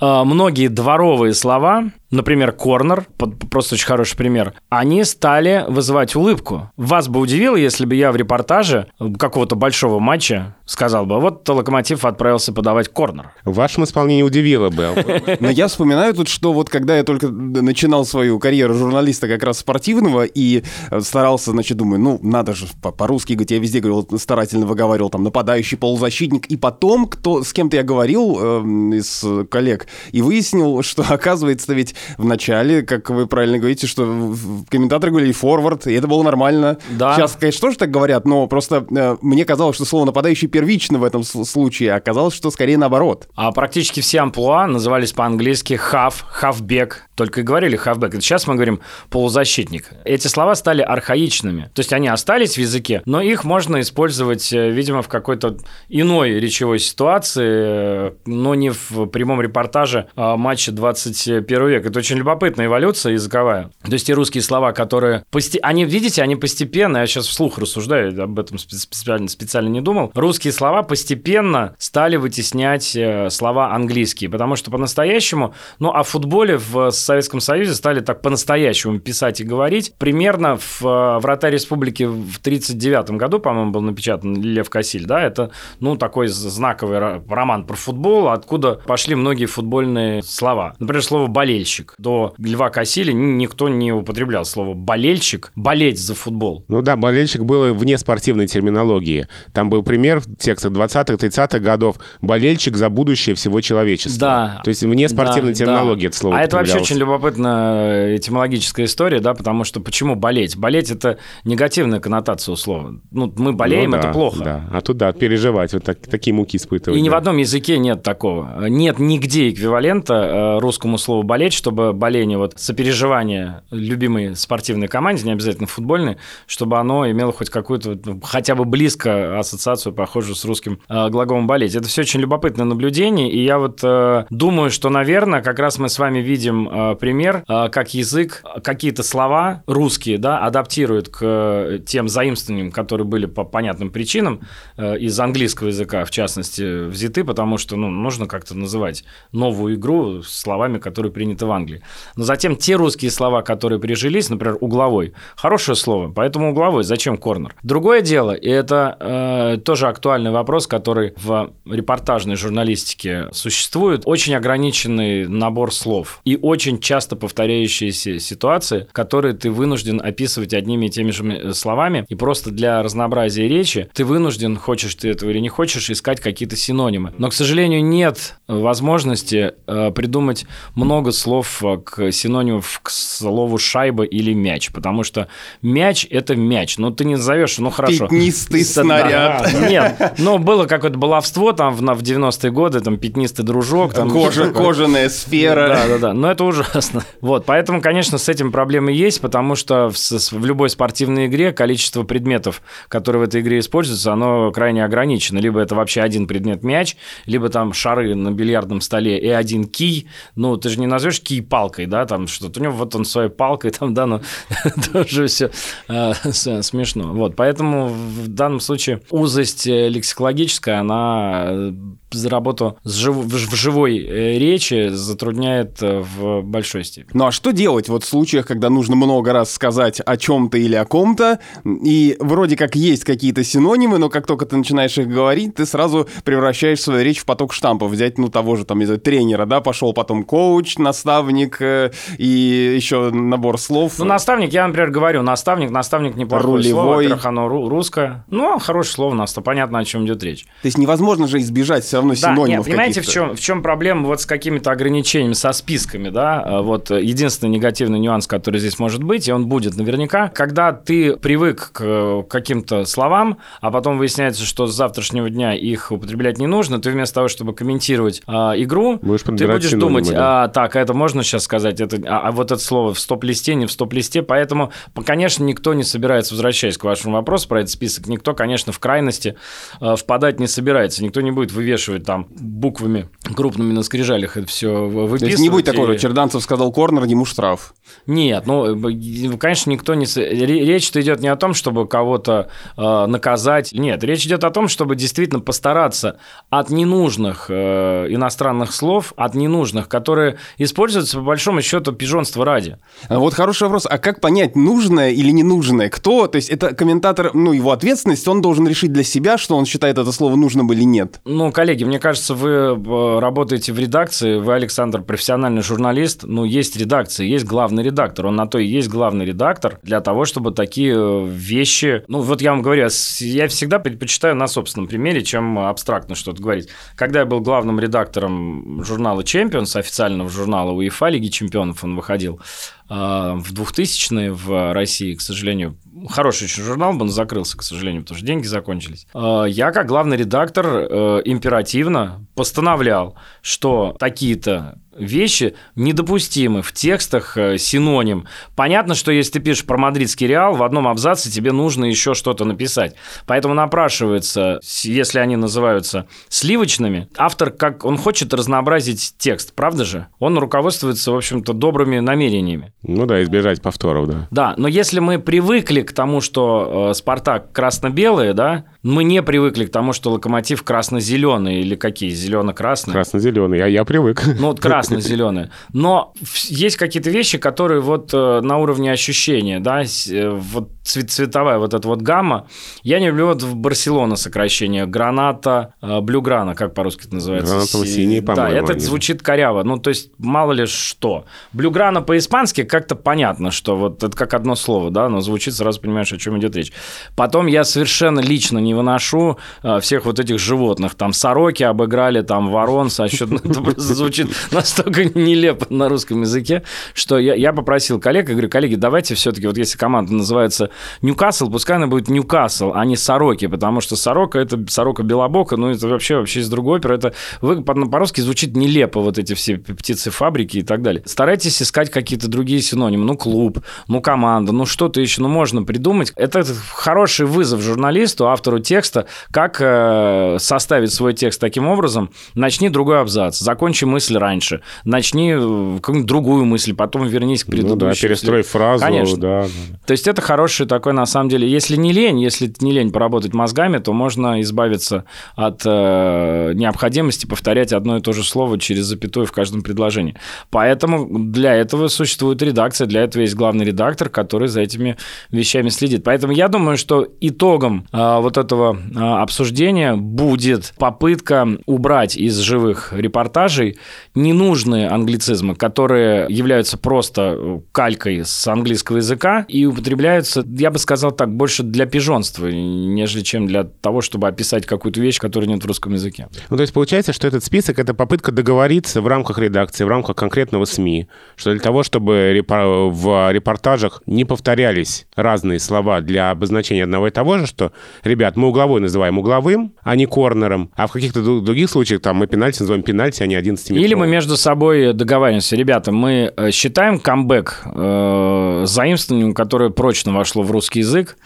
э, многие дворовые слова например, корнер, просто очень хороший пример, они стали вызывать улыбку. Вас бы удивило, если бы я в репортаже какого-то большого матча сказал бы, вот Локомотив отправился подавать корнер. В вашем исполнении удивило бы. [LAUGHS] Но я вспоминаю тут, что вот когда я только начинал свою карьеру журналиста как раз спортивного и старался, значит, думаю, ну, надо же по-русски, говорить, я везде говорил, старательно выговаривал, там, нападающий, полузащитник, и потом, кто, с кем-то я говорил э, из коллег, и выяснил, [LAUGHS] что, оказывается, ведь в начале, как вы правильно говорите, что комментаторы говорили форвард, и это было нормально. Да. Сейчас, конечно, тоже так говорят, но просто э, мне казалось, что слово нападающий первично в этом случае, а оказалось, что скорее наоборот. А практически все амплуа назывались по-английски half, halfback, только и говорили halfback. Сейчас мы говорим полузащитник. Эти слова стали архаичными. То есть они остались в языке, но их можно использовать, э, видимо, в какой-то иной речевой ситуации, э, но не в прямом репортаже а матча 21 века. Это очень любопытная эволюция языковая. То есть те русские слова, которые... Пости... Они, видите, они постепенно, я сейчас вслух рассуждаю, об этом специально, специально не думал, русские слова постепенно стали вытеснять э, слова английские, потому что по-настоящему, ну, о футболе в Советском Союзе стали так по-настоящему писать и говорить. Примерно в э, «Врата Республики» в 1939 году, по-моему, был напечатан Лев Кассиль, да, это, ну, такой знаковый роман про футбол, откуда пошли многие футбольные слова. Например, слово «болельщик». До Льва Кассили никто не употреблял слово болельщик, болеть за футбол. Ну да, болельщик было вне спортивной терминологии. Там был пример в текстах 20-х, 30-х годов. Болельщик за будущее всего человечества. Да. То есть вне спортивной да, терминологии да. это слово А это вообще очень любопытная этимологическая история, да, потому что почему болеть? Болеть – это негативная коннотация у слова. Ну, мы болеем, ну, да, это плохо. Да. А тут, да, переживать, вот так, такие муки испытывать. И да. ни в одном языке нет такого. Нет нигде эквивалента э, русскому слову «болеть», чтобы боление, вот сопереживание любимой спортивной команде, не обязательно футбольной, чтобы оно имело хоть какую-то, ну, хотя бы близко ассоциацию, похожую с русским э, глаголом болеть. Это все очень любопытное наблюдение, и я вот э, думаю, что, наверное, как раз мы с вами видим э, э, пример, э, как язык какие-то слова русские, да, адаптирует к тем заимствованиям, которые были по понятным причинам из английского языка, в частности, взяты, потому что, ну, нужно как-то называть новую игру словами, которые приняты в Англии. Но затем те русские слова, которые прижились, например, угловой, хорошее слово, поэтому угловой, зачем корнер? Другое дело, и это э, тоже актуальный вопрос, который в репортажной журналистике существует, очень ограниченный набор слов и очень часто повторяющиеся ситуации, которые ты вынужден описывать одними и теми же словами, и просто для разнообразия речи ты вынужден, хочешь ты этого или не хочешь, искать какие-то синонимы. Но, к сожалению, нет возможности э, придумать много слов э, к синонимов к слову шайба или мяч, потому что мяч – это мяч. Ну, ты не назовешь, ну, хорошо. Пятнистый снаряд. Да, [LAUGHS] нет, ну, было какое-то баловство там в, в 90-е годы, там, пятнистый дружок. Там, Кожа, кожаная сфера. Да, да, да, но это ужасно. Вот, поэтому, конечно, с этим проблемы есть, потому что в, в любой спортивной игре количество предметов, которые в этой игре используются, оно крайне ограничено. Либо это вообще один предмет мяч, либо там шары на бильярдном столе и один кий. Ну, ты же не назовешь кий палкой, да, там что-то. У него вот он своей палкой там, да, но [LAUGHS] тоже все э, смешно. Вот, поэтому в данном случае узость э, лексикологическая, она э, работу с жив... в живой э, речи затрудняет в большой степени. Ну а что делать вот в случаях, когда нужно много раз сказать о чем-то или о ком-то, и вроде как есть какие-то синонимы, но как только ты начинаешь их говорить, ты сразу превращаешь свою речь в поток штампов. Взять, ну, того же там, из тренера, да, пошел потом коуч, наставник и еще набор слов. Ну, наставник, я, например, говорю, наставник, наставник неплохое Рулевой. слово, во-первых, оно русское. Ну, хорошее слово, у нас то понятно, о чем идет речь. То есть невозможно же избежать все равно синонимов да, нет, понимаете, в чем, в чем проблема вот с какими-то ограничениями, со списками, да? А вот единственный негативный нюанс, который здесь может быть, и он будет наверняка, когда ты привык к каким-то словам, а потом выясняется, что с завтрашнего дня их употреблять не нужно, ты вместо того, чтобы комментировать а, игру, будешь ты будешь думать, да. а, так, это можно сейчас сказать, это, а, а вот это слово в стоп-листе, не в стоп-листе, поэтому, конечно, никто не собирается, возвращаясь к вашему вопросу про этот список, никто, конечно, в крайности э, впадать не собирается, никто не будет вывешивать там буквами крупными на скрижалях это все выписывать. То есть не будет такого, и... Черданцев сказал корнер, ему штраф. Нет, ну, конечно, никто не... Речь-то идет не о том, чтобы кого-то э, наказать. Нет, речь идет о том, чтобы действительно постараться от ненужных э, иностранных слов, от ненужных, которые используются, по большому счету, пижонства ради. А вот хороший вопрос. А как понять, нужное или ненужное? Кто? То есть это комментатор, ну, его ответственность, он должен решить для себя, что он считает это слово нужным или нет? Ну, коллеги, мне кажется, вы э, работаете в редакции, вы, Александр, профессиональный журналист, ну, есть редакция, есть главный редактор, он на то и есть главный редактор для того, чтобы такие э, вещи... Ну, вот я вам говорю, я всегда предпочитаю на собственном примере, чем абстрактно что-то говорить. Когда я был главным редактором журнала «Champions», официального журнала УЕФА Лиги Чемпионов, он выходил э, в 2000-е в России, к сожалению, хороший очень журнал, он закрылся, к сожалению, потому что деньги закончились. Э, я, как главный редактор, э, императивно постановлял, что такие-то вещи недопустимы в текстах э, синоним. Понятно, что если ты пишешь про мадридский Реал, в одном абзаце тебе нужно еще что-то написать. Поэтому напрашивается, если они называются сливочными, автор, как он хочет разнообразить текст, правда же? Он руководствуется, в общем-то, добрыми намерениями. Ну да, избежать повторов, да. Да, но если мы привыкли к тому, что э, Спартак красно-белые, да, мы не привыкли к тому, что Локомотив красно-зеленый или какие, зелено-красные. Красно-зеленый, я, я привык. Ну вот красный красно-зеленые. Но есть какие-то вещи, которые вот э, на уровне ощущения, да, э, вот цвет, цветовая вот эта вот гамма. Я не люблю вот в Барселона сокращение граната, э, блюграна, как по-русски это называется? Гранатово-синий, по-моему. Да, это они. звучит коряво. Ну, то есть, мало ли что. Блюграна по-испански как-то понятно, что вот это как одно слово, да, но звучит, сразу понимаешь, о чем идет речь. Потом я совершенно лично не выношу всех вот этих животных. Там сороки обыграли, там ворон, со. [LAUGHS] Это звучит настолько нелепо на русском языке, что я, я попросил коллег, я говорю, коллеги, давайте все-таки, вот если команда называется Ньюкасл, пускай она будет Ньюкасл, а не Сороки, потому что Сорока – это Сорока Белобока, ну, это вообще вообще из другой оперы. Это вы, по-русски звучит нелепо, вот эти все птицы фабрики и так далее. Старайтесь искать какие-то другие синонимы. Ну, клуб, ну, команда, ну, что-то еще, ну, можно придумать. Это хороший вызов журналисту, автору текста, как э, составить свой текст таким образом, начни другой абзац, закончи мысль раньше, начни э, какую-нибудь другую мысль, потом вернись к предыдущей. Ну да, перестрой фразу. Конечно. Да, да. То есть это хороший такой, на самом деле, если не лень, если не лень поработать мозгами, то можно избавиться от э, необходимости повторять одно и то же слово через запятую в каждом предложении. Поэтому для этого существует редакция, для этого есть главный редактор, который за этими вещами следит. Поэтому я думаю, что итогом э, вот этого э, обсуждения будет попытка убрать из живых репортажей ненужные англицизмы, которые являются просто калькой с английского языка и употребляются, я бы сказал так, больше для пижонства, нежели чем для того, чтобы описать какую-то вещь, которой нет в русском языке. Ну, то есть получается, что этот список — это попытка договориться в рамках редакции, в рамках конкретного СМИ, что для того, чтобы в репортажах не повторялись разные слова для обозначения одного и того же, что, ребят, мы угловой называем угловым, а не корнером, а в каких-то других случаях там мы пенальти называем пенальти, а не 11 метров. Или мы между собой договариваемся, ребята, мы э, считаем камбэк э, заимствованием, которое прочно вошло в русский язык,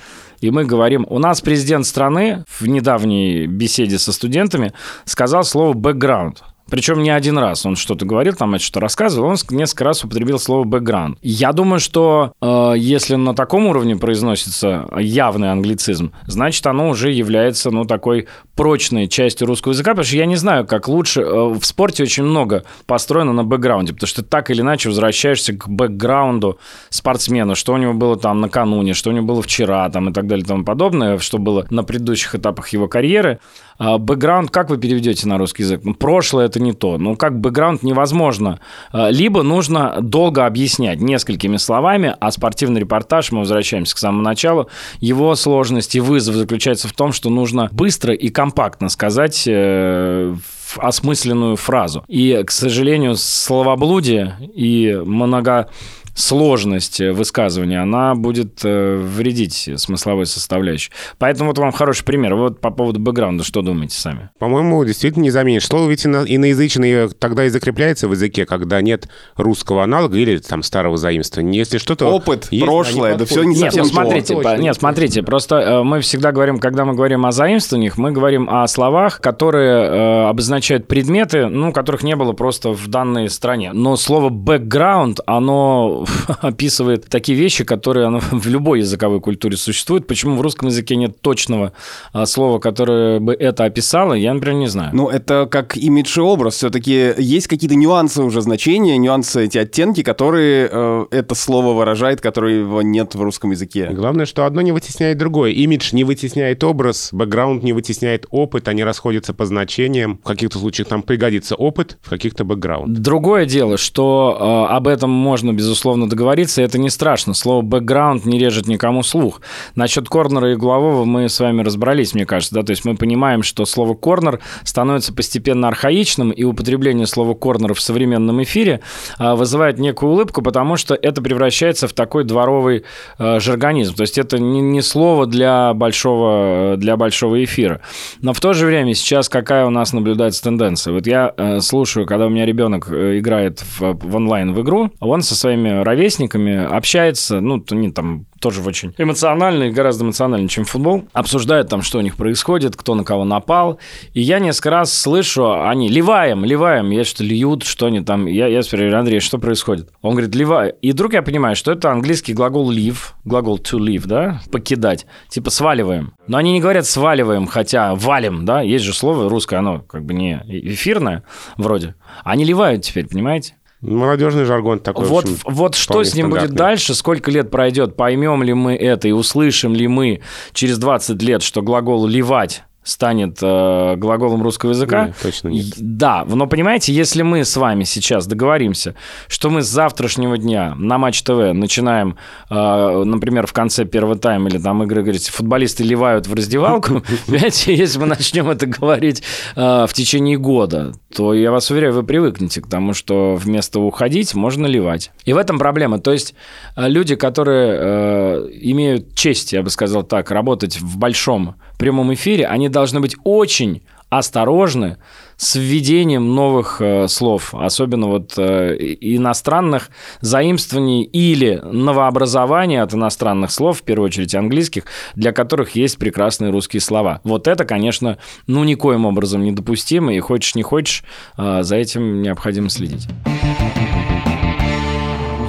и мы говорим, у нас президент страны в недавней беседе со студентами сказал слово «бэкграунд». Причем не один раз он что-то говорил, там что-то рассказывал, он несколько раз употребил слово «бэкграунд». Я думаю, что э, если на таком уровне произносится явный англицизм, значит, оно уже является, ну, такой прочной частью русского языка, потому что я не знаю, как лучше. Э, в спорте очень много построено на бэкграунде, потому что так или иначе возвращаешься к бэкграунду спортсмена, что у него было там накануне, что у него было вчера, там и так далее и тому подобное, что было на предыдущих этапах его карьеры. А бэкграунд, как вы переведете на русский язык? Ну, прошлое это не то. Ну, как бэкграунд невозможно. А, либо нужно долго объяснять несколькими словами, а спортивный репортаж, мы возвращаемся к самому началу, его сложность и вызов заключается в том, что нужно быстро и компактно сказать э, осмысленную фразу. И, к сожалению, словоблудие и много сложность высказывания, она будет э, вредить смысловой составляющей. Поэтому вот вам хороший пример. Вот по поводу бэкграунда, что думаете сами? По-моему, действительно не заменишь. Слово ведь иноязычное тогда и закрепляется в языке, когда нет русского аналога или там старого заимствования. Если что-то... Опыт, есть, прошлое, да все не нет, совсем ну, смотрите, по, нет, смотрите, просто э, мы всегда говорим, когда мы говорим о заимствованиях, мы говорим о словах, которые э, обозначают предметы, ну, которых не было просто в данной стране. Но слово бэкграунд, оно [LAUGHS] описывает такие вещи, которые оно [LAUGHS] в любой языковой культуре существуют. Почему в русском языке нет точного а, слова, которое бы это описало, я, например, не знаю. Ну, это как имидж и образ. Все-таки есть какие-то нюансы уже значения, нюансы, эти оттенки, которые э, это слово выражает, которые его нет в русском языке. Главное, что одно не вытесняет другое. Имидж не вытесняет образ, бэкграунд не вытесняет опыт, они расходятся по значениям. В каких-то случаях там пригодится опыт, в каких-то бэкграунд. Другое дело, что э, об этом можно, безусловно, условно договориться, это не страшно. Слово «бэкграунд» не режет никому слух. Насчет корнера и углового мы с вами разобрались, мне кажется. Да? То есть мы понимаем, что слово «корнер» становится постепенно архаичным, и употребление слова «корнер» в современном эфире а, вызывает некую улыбку, потому что это превращается в такой дворовый а, жаргонизм. То есть это не слово для большого, для большого эфира. Но в то же время сейчас какая у нас наблюдается тенденция? Вот я э, слушаю, когда у меня ребенок э, играет в, в онлайн в игру, он со своими ровесниками, общается, ну, они там тоже очень эмоциональный, гораздо эмоциональнее, чем футбол. Обсуждают там, что у них происходит, кто на кого напал. И я несколько раз слышу, они ливаем, ливаем, я что льют, что они там. Я, я спрашиваю, Андрей, что происходит? Он говорит, ливай. И вдруг я понимаю, что это английский глагол leave, глагол to leave, да, покидать, типа сваливаем. Но они не говорят сваливаем, хотя валим, да, есть же слово русское, оно как бы не эфирное вроде. Они ливают теперь, понимаете? Молодежный жаргон такой. Вот, общем, вот что с ним будет дальше, сколько лет пройдет, поймем ли мы это и услышим ли мы через 20 лет, что глагол «ливать» станет э, глаголом русского языка. Нет, точно нет. Да, но понимаете, если мы с вами сейчас договоримся, что мы с завтрашнего дня на Матч ТВ начинаем, э, например, в конце первого тайма или там игры, говорите, футболисты ливают в раздевалку, [LAUGHS] понимаете, если мы начнем это говорить э, в течение года, то я вас уверяю, вы привыкнете к тому, что вместо уходить можно ливать. И в этом проблема. То есть э, люди, которые э, имеют честь, я бы сказал так, работать в большом прямом эфире, они должны быть очень осторожны с введением новых э, слов, особенно вот э, иностранных заимствований или новообразований от иностранных слов, в первую очередь английских, для которых есть прекрасные русские слова. Вот это, конечно, ну никоим образом недопустимо, и хочешь не хочешь, э, за этим необходимо следить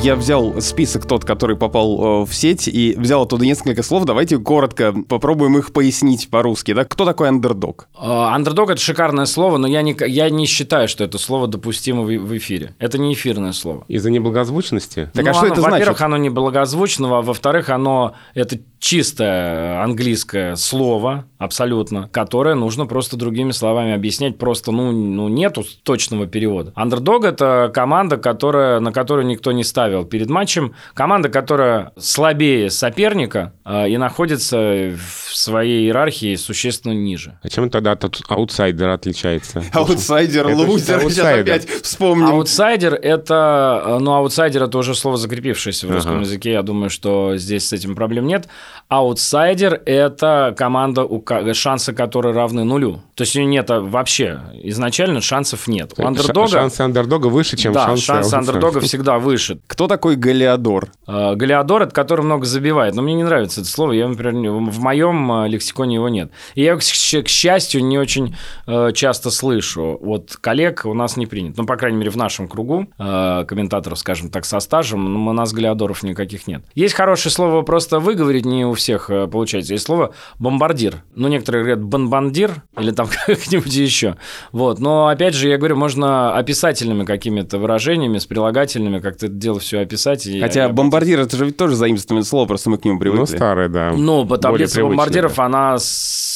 я взял список тот, который попал э, в сеть, и взял оттуда несколько слов. Давайте коротко попробуем их пояснить по-русски. Да? Кто такой андердог? А, андердог – это шикарное слово, но я не, я не считаю, что это слово допустимо в, в эфире. Это не эфирное слово. Из-за неблагозвучности? Так а ну, а что оно, это значит? Во-первых, оно неблагозвучно, а во-вторых, оно это чистое английское слово, абсолютно, которое нужно просто другими словами объяснять. Просто, ну, ну нету точного перевода. Андердог – это команда, которая, на которую никто не ставил перед матчем. Команда, которая слабее соперника э, и находится в своей иерархии существенно ниже. А чем тогда от аутсайдера отличается? [LAUGHS] Аутсайдер, лузер, сейчас опять вспомним. Аутсайдер – это, ну, аутсайдер – это уже слово закрепившееся в русском языке. Я думаю, что здесь с этим проблем нет. Аутсайдер – это команда, у шансы которой равны нулю. То есть у нее нет вообще, изначально шансов нет. У андердога... Шансы андердога выше, чем да, шансы шансы андердога всегда выше. Кто такой голеадор? А, голеадор – это который много забивает. Но мне не нравится это слово. Я, например, в моем а, лексиконе его нет. И я, к счастью, не очень э, часто слышу. Вот коллег у нас не принят. Ну, по крайней мере, в нашем кругу э, комментаторов, скажем так, со стажем, у нас Галиадоров никаких нет. Есть хорошее слово просто выговорить не у всех э, получается. Есть слово бомбардир. Ну, некоторые говорят бомбандир или там [LAUGHS] как-нибудь еще. Вот. Но, опять же, я говорю, можно описательными какими-то выражениями, с прилагательными как-то это дело все описать. И Хотя бомбардир, это же ведь тоже заимствованное слово, просто мы к нему привыкли. Ну, старое, да. Ну, по таблице бомбардиров, да. она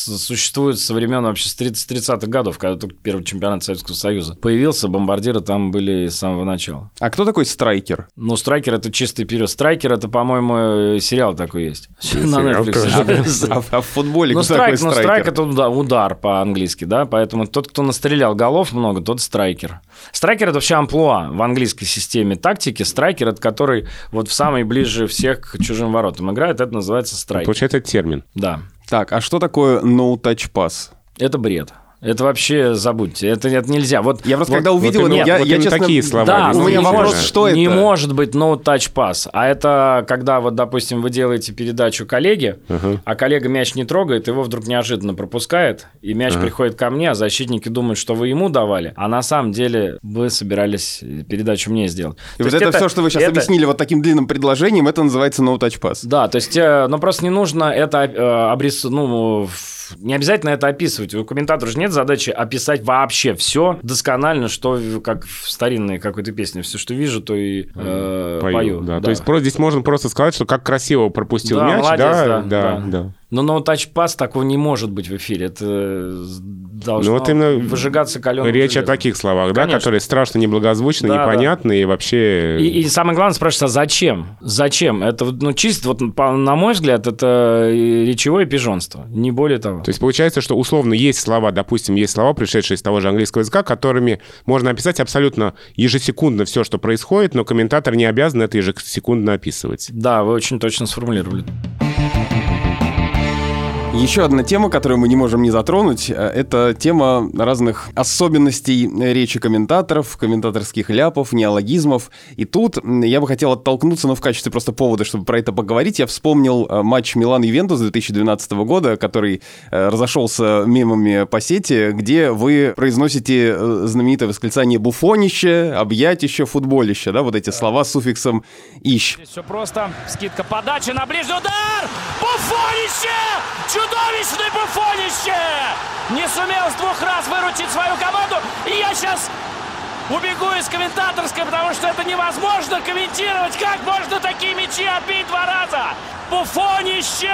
существует со времен вообще с 30-30-х годов, когда только первый чемпионат Советского Союза появился, бомбардиры там были с самого начала. А кто такой striker? Ну, striker – это чистый перевод. Striker – это, по-моему, сериал такой есть. [LAUGHS] На Netflix. А, а в футболе ну, strike, ну, strike – это удар по-английски, да, поэтому тот, кто настрелял голов много, тот striker. Striker – это вообще амплуа в английской системе тактики. Striker – это который вот в самый ближе всех к чужим воротам играет, это называется striker. Получается, это термин. Да. Так, а что такое no-touch pass? Это бред. Это вообще забудьте, это, это нельзя. Вот я просто вот, когда увидел, вот, я, я, вот я честно, такие слова. Да, у меня вопрос, что не это? Не может быть no touch pass, а это когда вот, допустим, вы делаете передачу коллеге, uh-huh. а коллега мяч не трогает, его вдруг неожиданно пропускает, и мяч uh-huh. приходит ко мне, а защитники думают, что вы ему давали, а на самом деле вы собирались передачу мне сделать. И то вот это, это все, что вы сейчас это... объяснили вот таким длинным предложением, это называется no touch pass. Да, то есть, э, ну просто не нужно это э, обрисовать, ну не обязательно это описывать. У комментатора же нет задачи описать вообще все досконально, что как в старинной какой-то песне. Все, что вижу, то и э, пою. пою. Да. Да. То есть здесь можно просто сказать, что как красиво пропустил да, мяч. Молодец, да, да, да, да. да. Но touch pass такого не может быть в эфире. Это должно ну, вот именно выжигаться каленым Речь железом. о таких словах, Конечно. да, которые страшно неблагозвучны, да, непонятны да. и вообще... И, и самое главное спрашивается, а зачем? Зачем? Это, ну, чисто, вот, на мой взгляд, это речевое пижонство, не более того. То есть получается, что условно есть слова, допустим, есть слова, пришедшие из того же английского языка, которыми можно описать абсолютно ежесекундно все, что происходит, но комментатор не обязан это ежесекундно описывать. Да, вы очень точно сформулировали. Еще одна тема, которую мы не можем не затронуть, э, это тема разных особенностей речи комментаторов, комментаторских ляпов, неологизмов. И тут я бы хотел оттолкнуться, но в качестве просто повода, чтобы про это поговорить, я вспомнил э, матч Милан-Ювентус 2012 года, который э, разошелся мемами по сети, где вы произносите знаменитое восклицание «буфонище», «объятище», «футболище», да, вот эти слова с суффиксом «ищ». Здесь все просто. Скидка подачи на ближний удар! Буфонище! Чудовищное буфонище! Не сумел с двух раз выручить свою команду. И я сейчас убегу из комментаторской, потому что это невозможно комментировать. Как можно такие мячи отбить два раза? Буфонище!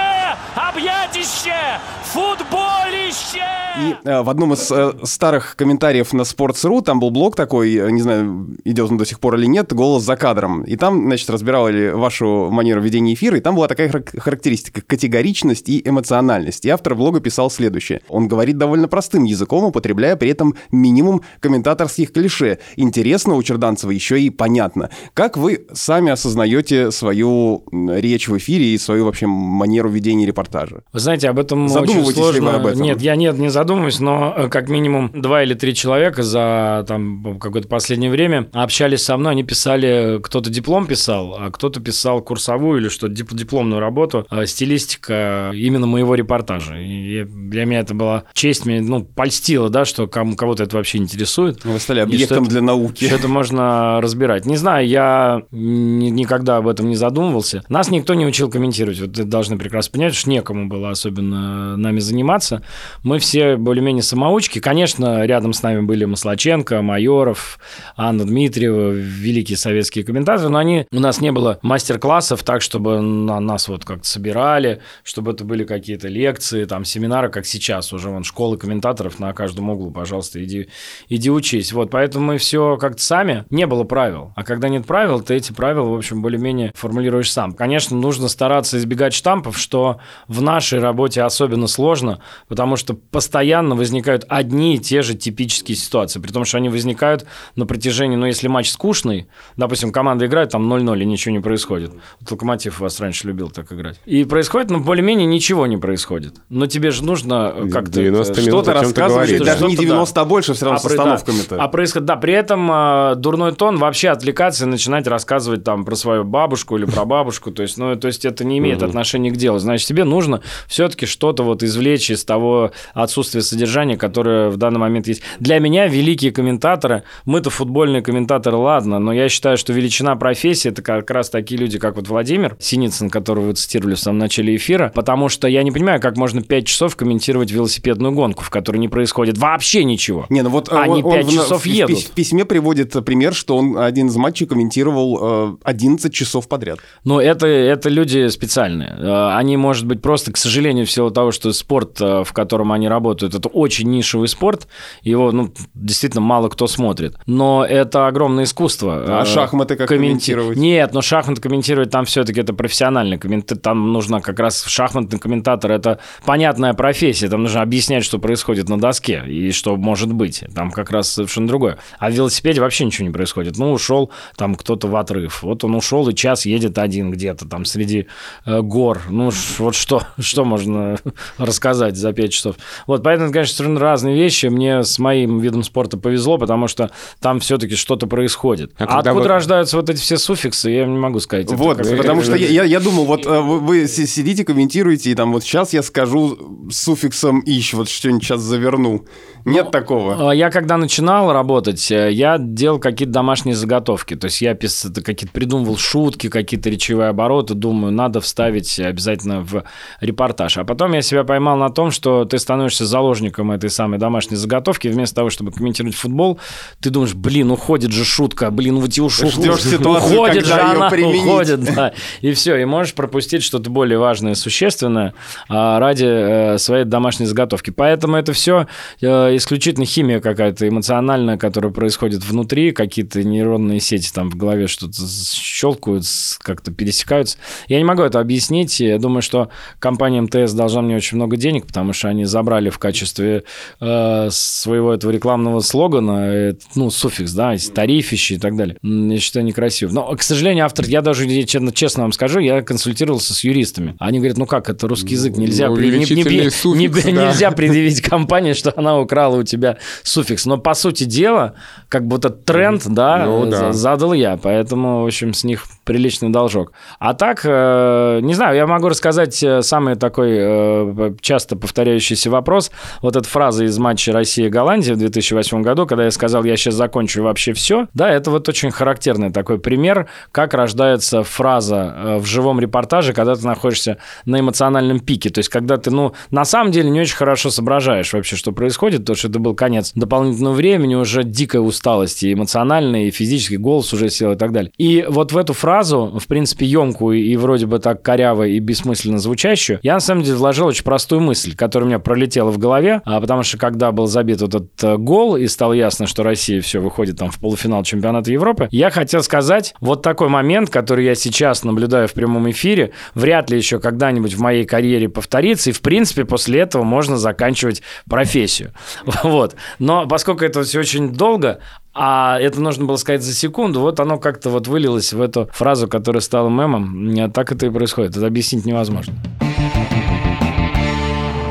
Объятище! Футболище! И э, в одном из э, старых комментариев на Sports.ru, там был блог такой, э, не знаю, идет он до сих пор или нет, «Голос за кадром». И там, значит, разбирали вашу манеру ведения эфира, и там была такая характеристика – категоричность и эмоциональность. И автор блога писал следующее. Он говорит довольно простым языком, употребляя при этом минимум комментаторских клише. Интересно у Черданцева еще и понятно. Как вы сами осознаете свою речь в эфире и свою вообще манеру ведения репортажа? Вы знаете, об этом очень Задумываетесь ли сложно. вы об этом? Нет, я нет, не задумываюсь, но э, как минимум два или три человека за там какое-то последнее время общались со мной, они писали, кто-то диплом писал, а кто-то писал курсовую или что-то дип- дипломную работу, э, стилистика именно моего репортажа. И для меня это была честь, мне ну польстило, да, что кому кого-то это вообще интересует. Вы стали объектом что для науки. Что это можно разбирать. Не знаю, я ни- никогда об этом не задумывался. Нас никто не учил комментировать. Вот это должны прекрасно понять, что некому было особенно нами заниматься. Мы все более-менее самоучки. Конечно, рядом с нами были Маслаченко, Майоров, Анна Дмитриева, великие советские комментаторы, но они, у нас не было мастер-классов так, чтобы на нас вот как-то собирали, чтобы это были какие-то лекции, там, семинары, как сейчас уже, вон, школы комментаторов на каждом углу, пожалуйста, иди, иди учись. Вот, поэтому мы все как-то сами, не было правил. А когда нет правил, ты эти правила, в общем, более-менее формулируешь сам. Конечно, нужно стараться избегать штампов, что в нашей работе особенно сложно, потому что постоянно возникают одни и те же типические ситуации, при том, что они возникают на протяжении, ну, если матч скучный, допустим, команда играет там 0-0 и ничего не происходит. Вот Локомотив вас раньше любил так играть. И происходит, ну, более-менее ничего не происходит. Но тебе же нужно э, как-то... 90 это- минут Что-то о чём ты рассказываешь, говоришь. даже не Что-то, 90, а больше, все равно с при- да. остановками-то. А происходит, да, при этом э, дурной тон вообще отвлекаться и начинать рассказывать там про свою бабушку или про бабушку, то есть, ну, то есть это не имеет отношения к делу. Значит, тебе нужно все-таки что-то вот извлечь из того отсутствия содержания, которое в данный момент есть. Для меня великие комментаторы, мы-то футбольные комментаторы, ладно, но я считаю, что величина профессии это как раз такие люди, как вот Владимир Синицын, которого вы цитировали в самом начале эфира, потому что я не понимаю, как можно 5 часов комментировать велосипедную гонку, в которой не происходит вообще ничего. Не, ну вот э, Они он, он пять в- часов в, едут. В, письме приводит пример, что он один из матчей комментировал э, 11 часов подряд. Но это, это люди специальные. Э, Они, может быть, просто, к сожалению, в силу того, что спорт, э, в котором они работают, это очень нишевый спорт, его ну, действительно мало кто смотрит. Но это огромное искусство. А Э, шахматы как комменти- комментировать? Нет, но шахматы комментировать там все-таки это профессиональный комментатор. Там нужно как раз шахматный комментатор. Это понятная профессия. Там нужно объяснять, что происходит на доске и что может быть. Там как раз совершенно другое. А в велосипеде вообще ничего не происходит. Ну, ушел там кто-то в отрыв. Вот он ушел и час едет один где-то там среди гор. Ну, вот что, [LAUGHS] что можно рассказать за 5 часов. Вот, поэтому, конечно, совершенно разные вещи. Мне с моим видом спорта повезло, потому что там все-таки что-то происходит. А А, откуда вы- рождаются вот эти все суффиксы, я не могу сказать. Это Вот, как- потому это- что я, я, я думал, вот э, вы, вы си- сидите, комментируете, и там вот сейчас я скажу с суффиксом «ищ», вот что-нибудь сейчас заверну. Нет такого. А, Я когда начинал работать, э, я делал какие-то домашние заготовки. То есть я пис- это какие-то придумывал шутки, какие-то речевые обороты. Думаю, надо вставить обязательно в репортаж. А потом я себя поймал на том, что ты становишься заложником этой самой домашней заготовки. Вместо того, чтобы комментировать футбол, ты думаешь, блин, уходит же шутка, блин, вот и ушел. Ждешь ситуацию, уходит же когда её она, применить. уходит, да. И все, и можешь пропустить что-то более важное, существенное а, ради э, своей домашней заготовки. Поэтому это все исключительно химия какая-то эмоциональная, которая происходит внутри, какие-то нейронные сети там в голове что-то щелкают, как-то пересекаются. Я не могу это объяснить. Я думаю, что компания МТС должна мне очень много денег, потому что они забрали в качестве э, своего этого рекламного слогана, э, ну, суффикс, да, тарифище и так далее. Я считаю, некрасиво. Но, к сожалению, автор, я даже, честно, вам скажу, я консультировался с юристами. Они говорят, ну как, это русский язык, нельзя, Ну, при- не- не- суффикс, не- да. нельзя предъявить компании, что она украла у тебя суффикс. Но, по сути дела, как бы этот тренд, да, Ну, э, да. за- задал я, поэтому, в общем, с них приличный должок. А так, э, не знаю, я могу рассказать э, самый такой э, часто повторяющийся вопрос. Вот эта фраза из матча Россия-Голландия в 2008 году, когда я сказал, я сейчас закончу вообще все. Да, это вот очень характерный такой пример, как рождается фраза в живом репортаже, когда ты находишься на эмоциональном пике. То есть, когда ты, ну, на самом деле не очень хорошо соображаешь вообще, что происходит, потому что это был конец дополнительного времени, уже дикая усталость и эмоциональная, и физический голос уже сел и так далее. И вот в эту фразу, в принципе, емкую и вроде бы так коряво и бессмысленно звучащую, я на самом деле вложил очень простую мысль, которая у меня пролетела в голове, а потому что когда был забит вот этот э, гол и стало ясно, что Россия все выходит там в полуфинал чемпионата Европы, я хотел сказать вот такой момент, который я сейчас наблюдаю в прямом эфире, вряд ли еще когда-нибудь в моей карьере повторится, и в принципе после этого можно заканчивать профессию. [LAUGHS] Вот. Но поскольку это все очень долго, А это нужно было сказать за секунду. Вот оно как-то вот вылилось в эту фразу, которая стала мемом. Так это и происходит. Это объяснить невозможно.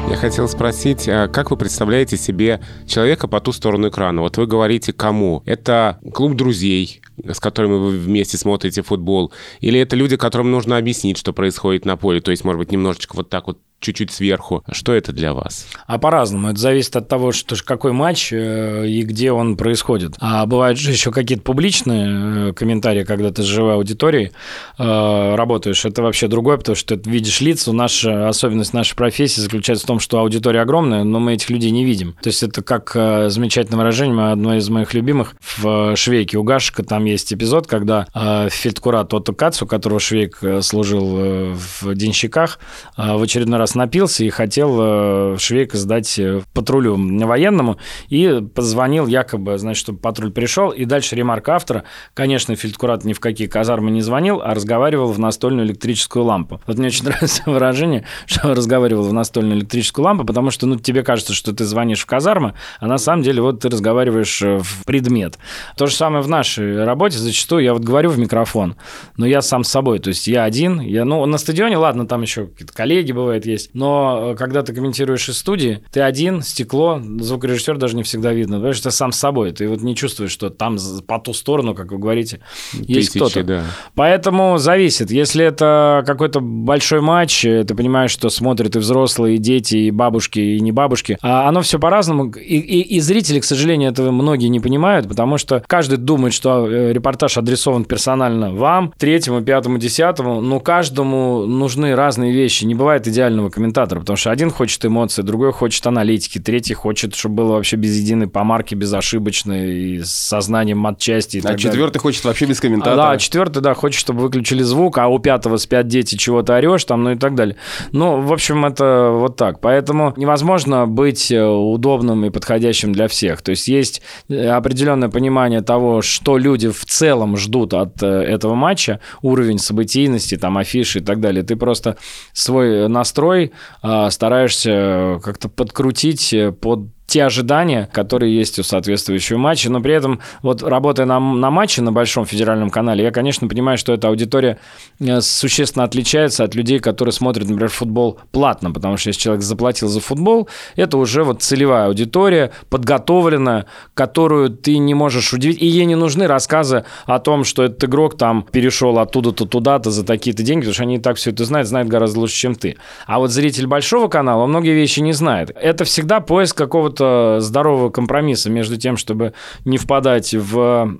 Я хотел спросить, а как вы представляете себе человека по ту сторону экрана? Вот вы говорите, кому? Это клуб друзей, с которыми вы вместе смотрите футбол? Или это люди, которым нужно объяснить, что происходит на поле? То есть, может быть, немножечко вот так вот чуть-чуть сверху. Что это для вас? А по-разному. Это зависит от того, что какой матч э, и где он происходит. А бывают же еще какие-то публичные э, комментарии, когда ты с живой аудиторией э, работаешь. Это вообще другое, потому что ты видишь лица. Наша особенность нашей профессии заключается в том, что аудитория огромная, но мы этих людей не видим. То есть это как замечательное выражение, одно из моих любимых. В Швейке у Гашика там есть эпизод, когда фельдкурат Отто Кац, у которого Швейк служил в денщиках, в очередной раз раз напился и хотел э, Швейка сдать э, патрулю военному, и позвонил якобы, значит, чтобы патруль пришел, и дальше ремарка автора, конечно, фельдкурат ни в какие казармы не звонил, а разговаривал в настольную электрическую лампу. Вот мне очень [LAUGHS] нравится выражение, что разговаривал в настольную электрическую лампу, потому что, ну, тебе кажется, что ты звонишь в казармы, а на самом деле вот ты разговариваешь э, в предмет. То же самое в нашей работе, зачастую я вот говорю в микрофон, но я сам с собой, то есть я один, я, ну, на стадионе, ладно, там еще какие-то коллеги бывают, есть, есть. Но э, когда ты комментируешь из студии, ты один, стекло, звукорежиссер даже не всегда видно. Понимаешь, ты сам с собой. Ты вот не чувствуешь, что там по ту сторону, как вы говорите, есть кто-то. Да. Поэтому зависит. Если это какой-то большой матч, э, ты понимаешь, что смотрят и взрослые, и дети, и бабушки, и не бабушки. А оно все по-разному. И, и, и зрители, к сожалению, этого многие не понимают, потому что каждый думает, что э, репортаж адресован персонально вам, третьему, пятому, десятому, но каждому нужны разные вещи. Не бывает идеального комментатора, потому что один хочет эмоции, другой хочет аналитики, третий хочет, чтобы было вообще без единой помарки, безошибочно и с сознанием матчасти. И а четвертый далее. хочет вообще без комментатора. А, да, четвертый, да, хочет, чтобы выключили звук, а у пятого спят дети, чего то орешь там, ну и так далее. Ну, в общем, это вот так. Поэтому невозможно быть э, удобным и подходящим для всех. То есть есть э, определенное понимание того, что люди в целом ждут от э, этого матча, уровень событийности, там, афиши и так далее. Ты просто свой настрой а, стараешься как-то подкрутить под те ожидания, которые есть у соответствующего матча, но при этом, вот работая на, на матче на Большом федеральном канале, я, конечно, понимаю, что эта аудитория э, существенно отличается от людей, которые смотрят, например, футбол платно, потому что если человек заплатил за футбол, это уже вот целевая аудитория, подготовленная, которую ты не можешь удивить, и ей не нужны рассказы о том, что этот игрок там перешел оттуда-то туда-то за такие-то деньги, потому что они и так все это знают, знают гораздо лучше, чем ты. А вот зритель Большого канала многие вещи не знает. Это всегда поиск какого-то какого-то здорового компромисса между тем, чтобы не впадать в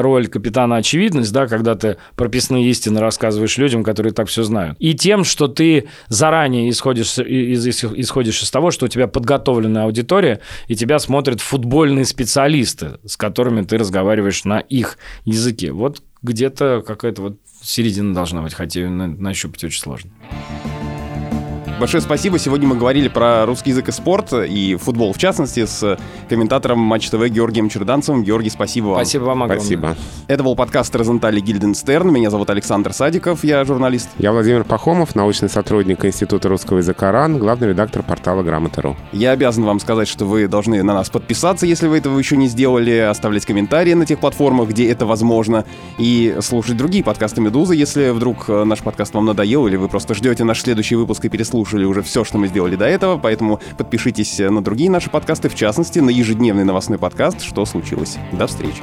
роль капитана очевидность, да, когда ты прописные истины рассказываешь людям, которые так все знают, и тем, что ты заранее исходишь из, исходишь из того, что у тебя подготовленная аудитория, и тебя смотрят футбольные специалисты, с которыми ты разговариваешь на их языке. Вот где-то какая-то вот середина должна быть, хотя ее нащупать очень сложно. Большое спасибо. Сегодня мы говорили про русский язык и спорт, и футбол в частности, с комментатором Матч ТВ Георгием Черданцевым. Георгий, спасибо вам. Спасибо вам огромное. Спасибо. Это был подкаст Розентали Гильденстерн. Меня зовут Александр Садиков, я журналист. Я Владимир Пахомов, научный сотрудник Института русского языка РАН, главный редактор портала Грамота.ру. Я обязан вам сказать, что вы должны на нас подписаться, если вы этого еще не сделали, оставлять комментарии на тех платформах, где это возможно, и слушать другие подкасты «Медузы», если вдруг наш подкаст вам надоел, или вы просто ждете наш следующий выпуск и переслушали уже все, что мы сделали до этого, поэтому подпишитесь на другие наши подкасты, в частности, на ежедневный новостной подкаст «Что случилось?». До встречи.